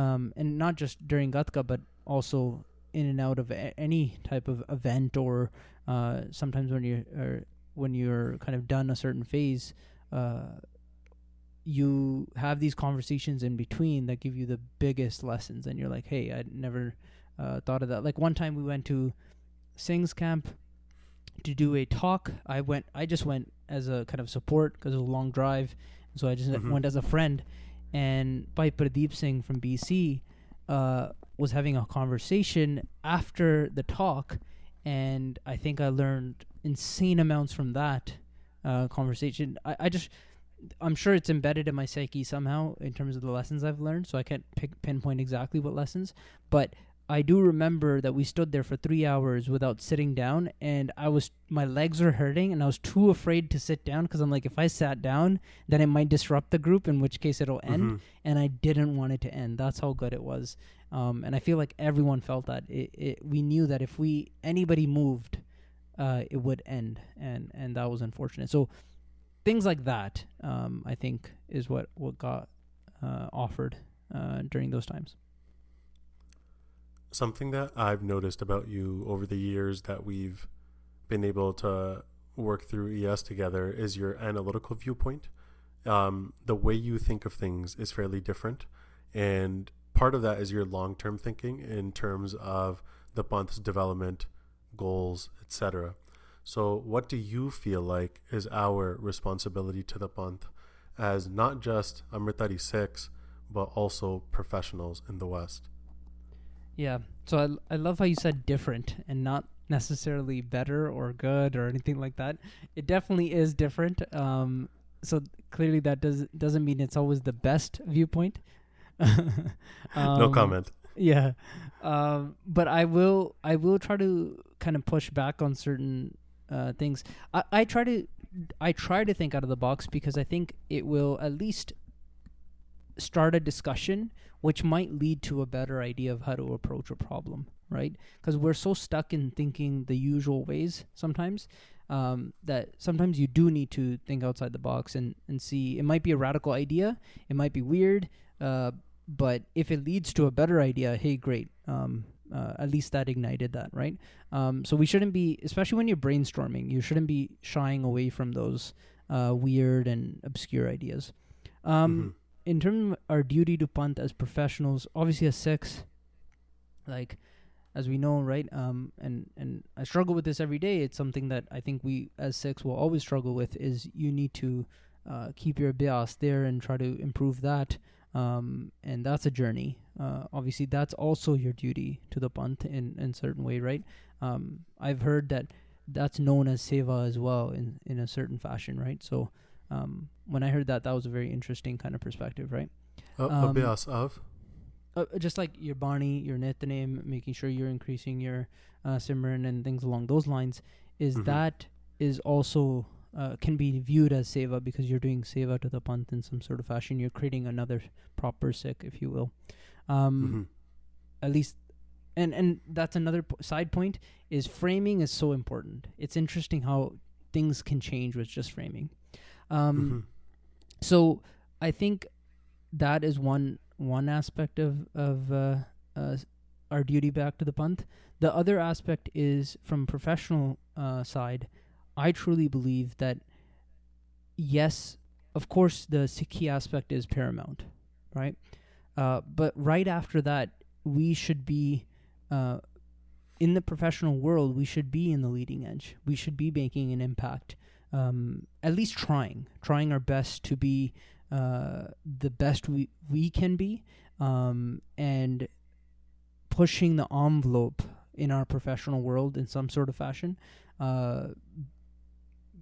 um, and not just during Gatka but also in and out of a- any type of event or uh, sometimes when you're or when you're kind of done a certain phase, uh, you have these conversations in between that give you the biggest lessons, and you're like, "Hey, I never uh, thought of that." Like one time we went to Singh's camp to do a talk. I went. I just went as a kind of support because it was a long drive, so I just Mhm. went as a friend. And Bhai Pradeep Singh from BC uh, was having a conversation after the talk, and I think I learned insane amounts from that uh, conversation. I, I just, I'm sure it's embedded in my psyche somehow in terms of the lessons I've learned. So I can't pick, pinpoint exactly what lessons, but I do remember that we stood there for three hours without sitting down, and I was my legs were hurting, and I was too afraid to sit down because I'm like, if I sat down, then it might disrupt the group, in which case it'll end Mhm. and I didn't want it to end. That's how good it was. Um, and I feel like everyone felt that. It, it, we knew that if we anybody moved, uh, it would end, and and that was unfortunate. So things like that, um, I think, is what what got uh, offered uh, during those times. Something that I've noticed about you over the years that we've been able to work through ES together is your analytical viewpoint. Um, the way you think of things is fairly different. And part of that is your long term thinking in terms of the Panth's development, goals, etc. So, what do you feel like is our responsibility to the Panth as not just Amritdhari Sikhs, but also professionals in the West? Yeah. So I I love how you said different and not necessarily better or good or anything like that. It definitely is different. Um, so clearly that does doesn't mean it's always the best viewpoint. [laughs] no Um, comment. Yeah. Um, but I will I will try to kind of push back on certain uh, things. I, I try to I try to think out of the box because I think it will at least start a discussion which might lead to a better idea of how to approach a problem, right? Because we're so stuck in thinking the usual ways sometimes. um, that sometimes you do need to think outside the box and and see. It might be a radical idea, it might be weird, uh, but if it leads to a better idea, hey, great. Um, uh, at least that ignited that, right? Um, so we shouldn't be, especially when you're brainstorming, you shouldn't be shying away from those uh, weird and obscure ideas. Um, Mhm. In terms of our duty to Panth as professionals, obviously as Sikhs, like as we know, right? Um, and and I struggle with this every day. It's something that I think we as Sikhs will always struggle with. Is you need to uh, keep your bias there and try to improve that. Um, and that's a journey. Uh, obviously, that's also your duty to the Panth in in certain way, right? Um, I've heard that that's known as seva as well in in a certain fashion, right? So um, when I heard that, that was a very interesting kind of perspective, right? A, Um, abhyas of. uh, just like your Bani, your Nitnem, making sure you're increasing your uh, Simran and things along those lines, is Mhm. that is also uh, can be viewed as seva because you're doing seva to the Panth in some sort of fashion. You're creating another proper Sikh, if you will. Um, Mhm. At least, and and that's another p- side point is framing is so important. It's interesting how things can change with just framing. Um, Mhm. so I think that is one one aspect of of uh, uh, our duty back to the Panth. The other aspect is from professional uh, side. I truly believe that yes, of course, the Sikhi aspect is paramount, right? Uh, but right after that, we should be uh, in the professional world. We should be in the leading edge. We should be making an impact. Um, at least trying, trying our best to be uh, the best we we can be, um, and pushing the envelope in our professional world in some sort of fashion. Uh,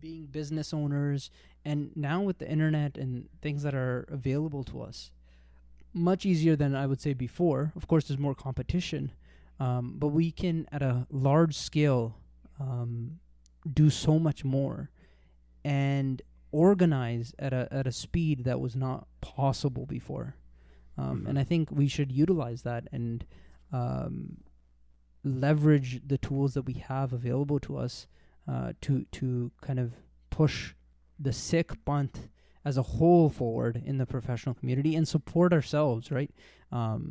being business owners, and now with the internet and things that are available to us, much easier than I would say before. Of course, there's more competition, um, but we can at a large scale um, do so much more and organize at a at a speed that was not possible before. Um, Mhm. And I think we should utilize that and um, leverage the tools that we have available to us uh, to to kind of push the Sikh Panth as a whole forward in the professional community and support ourselves. Right, um,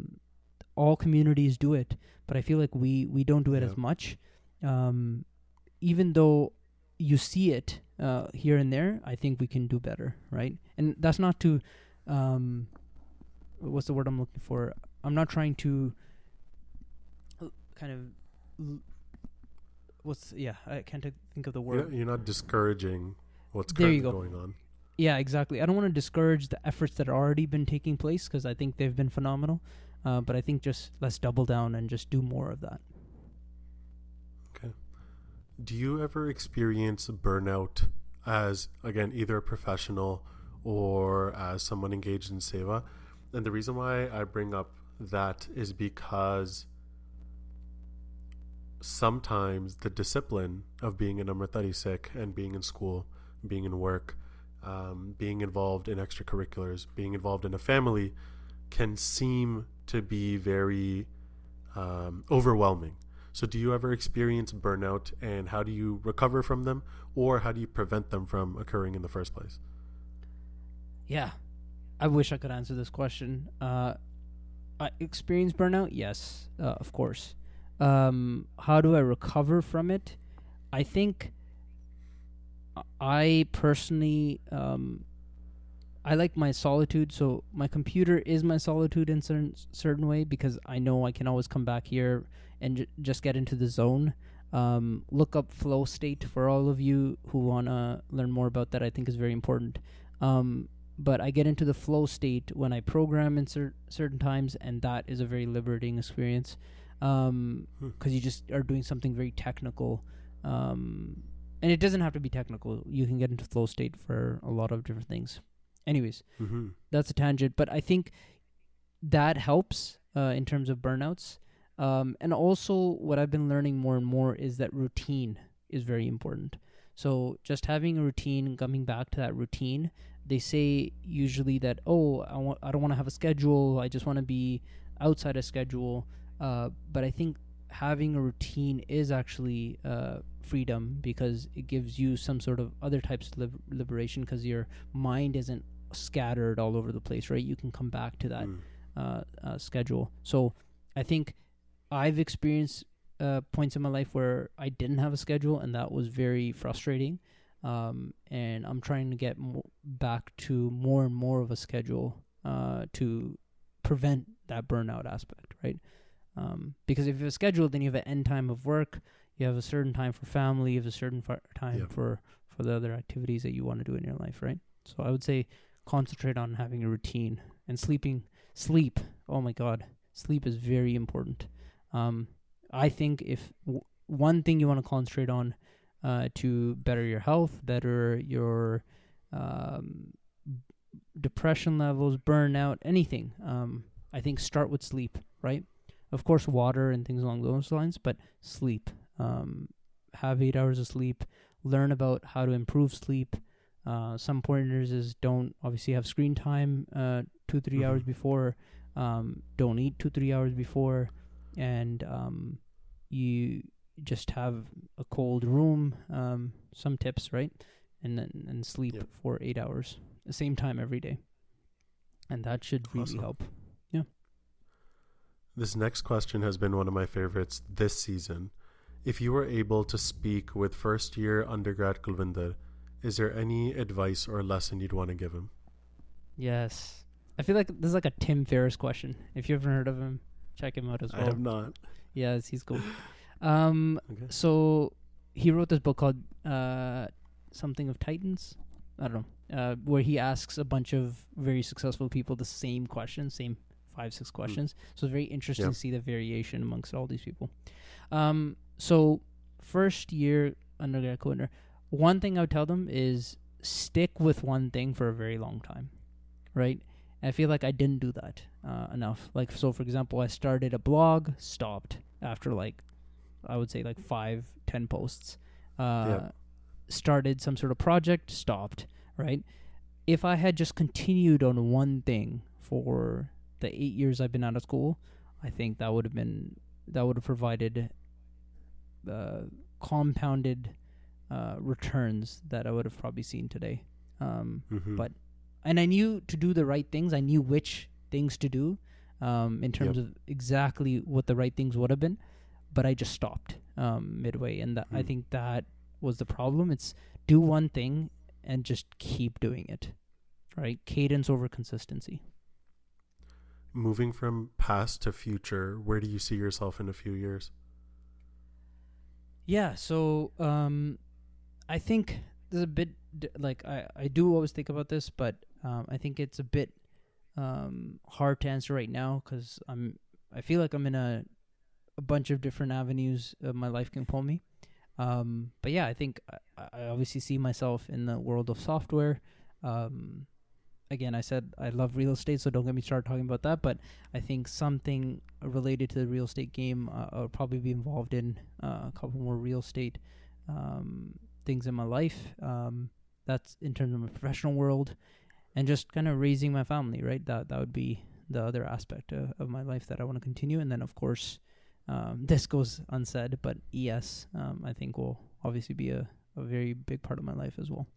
all communities do it, but I feel like we we don't do it Yeah. as much. Um, even though you see it uh, here and there, I think we can do better, right? And that's not to, um, what's the word I'm looking for? I'm not trying to kind of, what's yeah, I can't think of the You're, word. you're not discouraging what's There you go. going on. Yeah, exactly. I don't want to discourage the efforts that have already been taking place because I think they've been phenomenal. Uh, but I think just let's double down and just do more of that. Okay. Do you ever experience burnout as, again, either a professional or as someone engaged in seva? And the reason why I bring up that is because sometimes the discipline of being an Amritdhari Sikh and being in school, being in work, um, being involved in extracurriculars, being involved in a family can seem to be very um, overwhelming. So, do you ever experience burnout and how do you recover from them or how do you prevent them from occurring in the first place? Yeah, I wish I could answer this question. Uh, I experience burnout. Yes, uh, of course. Um, how do I recover from it? I think I personally, um, I like my solitude. So my computer is my solitude in certain certain way because I know I can always come back here and j- just get into the zone. Um, look up flow state for all of you who wanna learn more about that. I think is very important. Um, but I get into the flow state when I program in cer- certain times, and that is a very liberating experience because um, Hmm. you just are doing something very technical. Um, and it doesn't have to be technical. You can get into flow state for a lot of different things. Anyways, Mm-hmm. that's a tangent, but I think that helps uh, in terms of burnouts. Um, and also, what I've been learning more and more is that routine is very important. So, just having a routine, coming back to that routine, they say usually that, oh, I, want, I don't want to have a schedule, I just want to be outside a schedule. Uh, but I think having a routine is actually uh, freedom because it gives you some sort of other types of liber- liberation because your mind isn't scattered all over the place, right? You can come back to that Mm. uh, uh, schedule. So I think I've experienced uh, points in my life where I didn't have a schedule, and that was very frustrating. Um, and I'm trying to get mo- back to more and more of a schedule uh, to prevent that burnout aspect, right? Um, because if you have a schedule, then you have an end time of work, you have a certain time for family, you have a certain fa- time Yep. for for the other activities that you want to do in your life, right? So I would say concentrate on having a routine and sleeping. Sleep, oh my God, sleep is very important. Um, I think if w- one thing you want to concentrate on uh, to better your health, better your um, depression levels, burnout, anything, um, I think start with sleep, right? Of course, water and things along those lines, but sleep. Um, have eight hours of sleep. Learn about how to improve sleep. Uh, some pointers is don't obviously have screen time uh, two three hours Mhm. before. Um, don't eat two three hours before, and um, you just have a cold room. Um, some tips, right? And then and sleep Yep. for eight hours, the same time every day, and that should really Awesome. help. Yeah. This next question has been one of my favorites this season. If you were able to speak with first year undergrad Kulwinder, is there any advice or lesson you'd want to give him? Yes, I feel like this is like a Tim Ferriss question. If you haven't heard of him, check him out as well. I have not. Yes, he's cool. Um, Okay. so he wrote this book called uh, something of Titans. I don't know, uh, where he asks a bunch of very successful people the same question, same five six questions. So it's very interesting Yeah. to see the variation amongst all these people. Um, so first year undergrad coder, one thing I would tell them is stick with one thing for a very long time, right? I feel like I didn't do that uh, enough. Like so, for example, I started a blog, stopped after like I would say like five, ten posts. Uh. Started some sort of project, stopped. Right. If I had just continued on one thing for the eight years I've been out of school, I think that would have been that would have provided uh, compounded uh, returns that I would have probably seen today. Um, Mhm. but- and I knew to do the right things. I knew which things to do um, in terms Yep. of exactly what the right things would have been, but I just stopped um, midway, and that, I Hmm. think that was the problem. It's do one thing and just keep doing it, right? Cadence over consistency. Moving from past to future, where do you see yourself in a few years? Yeah, so um, I think there's a bit like I I do always think about this, but um, I think it's a bit um hard to answer right now because I'm I feel like I'm in a a bunch of different avenues of my life can pull me. Um, but yeah, I think I, I obviously see myself in the world of software. Um, again, I said I love real estate, so don't get me started talking about that. But I think something related to the real estate game, uh, I'll probably be involved in uh, a couple more real estate um, things in my life. Um, that's in terms of my professional world, and just kind of raising my family. Right, that that would be the other aspect uh, of my life that I want to continue. And then, of course, um, [laughs] this goes unsaid, but ES, um, I think, will obviously be a, a very big part of my life as well.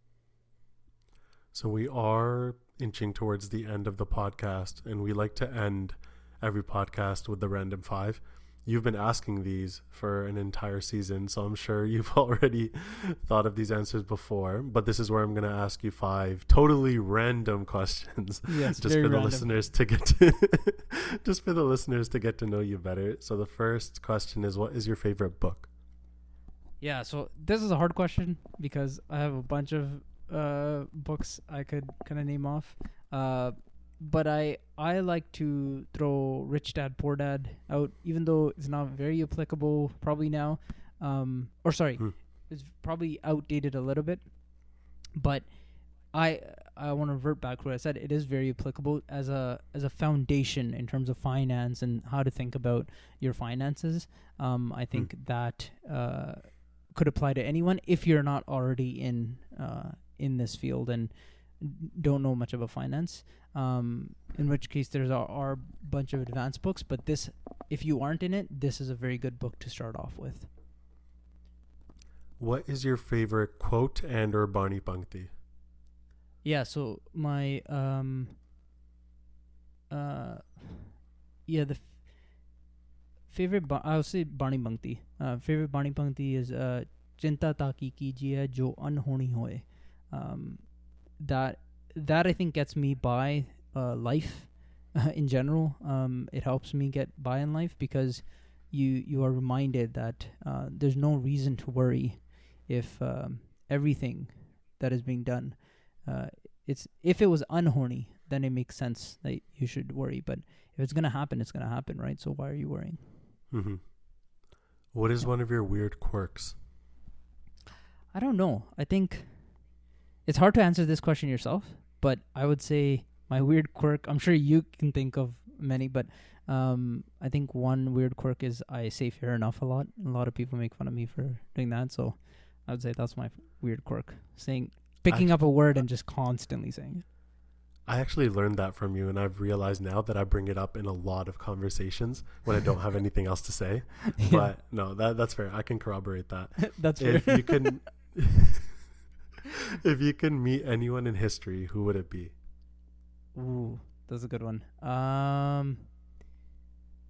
So we are inching towards the end of the podcast, and we like to end every podcast with the random five. You've been asking these for an entire season, so I'm sure [laughs] you've already thought of these answers before. But this is where I'm going to ask you five totally random questions, [laughs] Yes, just for the listeners to get to, [laughs] just for the listeners to get to know you better. So the first question is, what is your favorite book? Yeah, so this is a hard question because I have a bunch of uh, books I could kind of name off. Uh, but I I like to throw Rich Dad Poor Dad out, even though it's not very applicable probably now. Um, or sorry, Hmm. it's probably outdated a little bit. But I I want to revert back to what I said. It is very applicable as a as a foundation in terms of finance and how to think about your finances. Um, I think that uh, could apply to anyone if you're not already in uh, in this field and don't know much about finance. Um, in which case, there's are, are a bunch of advanced books, but this, if you aren't in it, this is a very good book to start off with. What is your favorite quote and or Bani Pankti? Yeah, so my um uh yeah, the f- favorite ba- I would say Bani Pankti. Uh favorite Bani Pankti is uh Chinta taki kijiye jo unhoni hoye. Um that that I think gets me by uh life [laughs] in general. Um it helps me get by in life because you you are reminded that uh there's no reason to worry if um everything that is being done uh it's if it was unhoni, then it makes sense that you should worry. But if it's gonna happen, it's gonna happen, right? So why are you worrying? Mm-hmm. What is Yeah. one of your weird quirks? I don't know. I think it's hard to answer this question yourself, but I would say my weird quirk. I'm sure you can think of many, but um, I think one weird quirk is I say fair enough a lot. A lot of people make fun of me for doing that, so I would say that's my weird quirk. Saying picking up a word and just constantly saying it. I actually learned that from you, and I've realized now that I bring it up in a lot of conversations when I don't have anything else to say. [laughs] Yeah, But no, that that's fair. I can corroborate that. [laughs] that's fair. If you can, [laughs] if you can meet anyone in history, who would it be? Ooh, that's a good one. Um,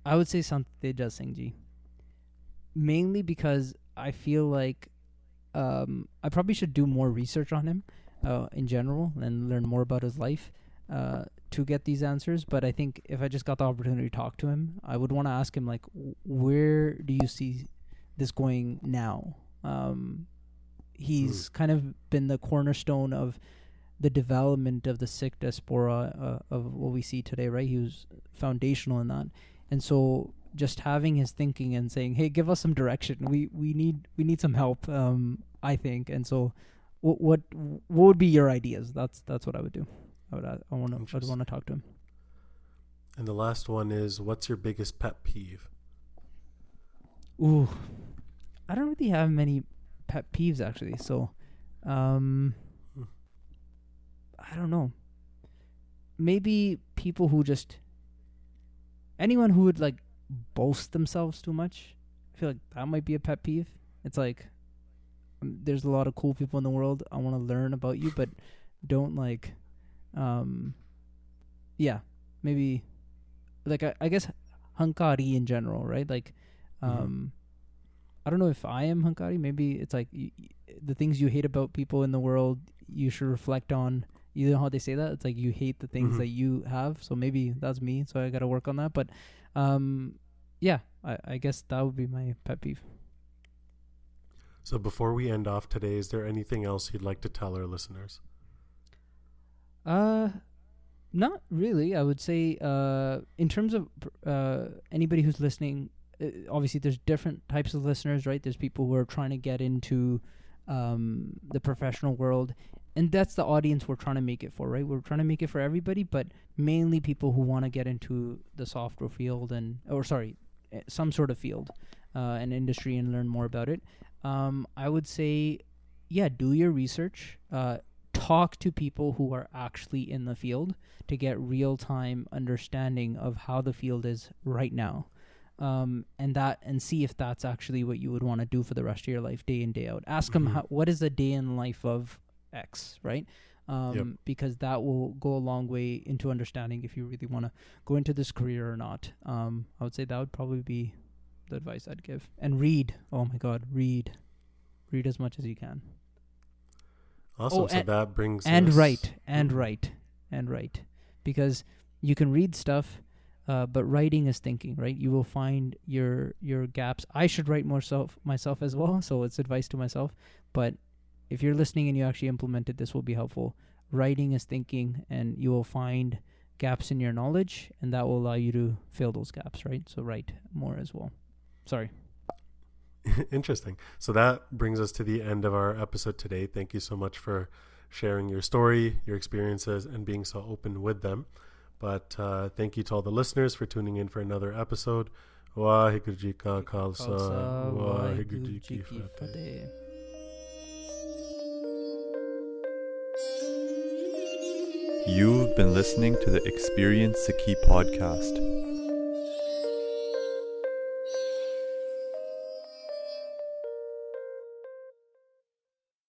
I would say Sant Teja Singh ji. Mainly because I feel like um, I probably should do more research on him uh, in general and learn more about his life uh, to get these answers. But I think if I just got the opportunity to talk to him, I would want to ask him like, where do you see this going now? Um, he's kind of been the cornerstone of the development of the Sikh diaspora uh, of what we see today, right? He was foundational in that, and so just having his thinking and saying, "Hey, give us some direction. We we need we need some help." Um, I think, and so what what what would be your ideas? That's that's what I would do. I would I want to I would want to talk to him. And the last one is, what's your biggest pet peeve? Ooh, I don't really have many pet peeves actually. So, um, Hmm. I don't know. Maybe people who just anyone who would like boast themselves too much. I feel like that might be a pet peeve. It's like um, there's a lot of cool people in the world. I want to learn about you, but don't like, um, yeah, maybe like I, I guess hankari in general, right? Like, Mhm. um, I don't know if I am hankari. Maybe it's like y- y- the things you hate about people in the world. You should reflect on. You know how they say that? It's like you hate the things Mhm. that you have. So maybe that's me. So I got to work on that. But, um, yeah, I, I guess that would be my pet peeve. So before we end off today, is there anything else you'd like to tell our listeners? Uh, not really. I would say, uh, in terms of uh, anybody who's listening, obviously there's different types of listeners, right? There's people who are trying to get into um, the professional world, and that's the audience we're trying to make it for, right? We're trying to make it for everybody, but mainly people who want to get into the software field and, or sorry, eh, some sort of field, uh, and industry and learn more about it. Um, I would say, yeah, do your research. Uh, talk to people who are actually in the field to get real time understanding of how the field is right now um, and that and see if that's actually what you would want to do for the rest of your life day in day out ask them Mhm. how, what is the day in life of x right um, Yep. because that will go a long way into understanding if you really want to go into this career or not um, i would say that would probably be the advice i'd give and read oh my god read read as much as you can Awesome. Oh, so that brings and us- write and Mhm. write and write because you can read stuff uh, but writing is thinking right you will find your your gaps i should write more self myself as well so it's advice to myself but if you're listening and you actually implement it this will be helpful writing is thinking and you will find gaps in your knowledge and that will allow you to fill those gaps right so write more as well sorry [laughs] Interesting. So that brings us to the end of our episode today. Thank you so much for sharing your story, your experiences, and being so open with them. But uh, thank you to all the listeners for tuning in for another episode. Waheguru Ji Ka Khalsa, Khalsa, Waheguru Ji Ki Fateh. Fateh. You've been listening to the Experience Sikhi podcast.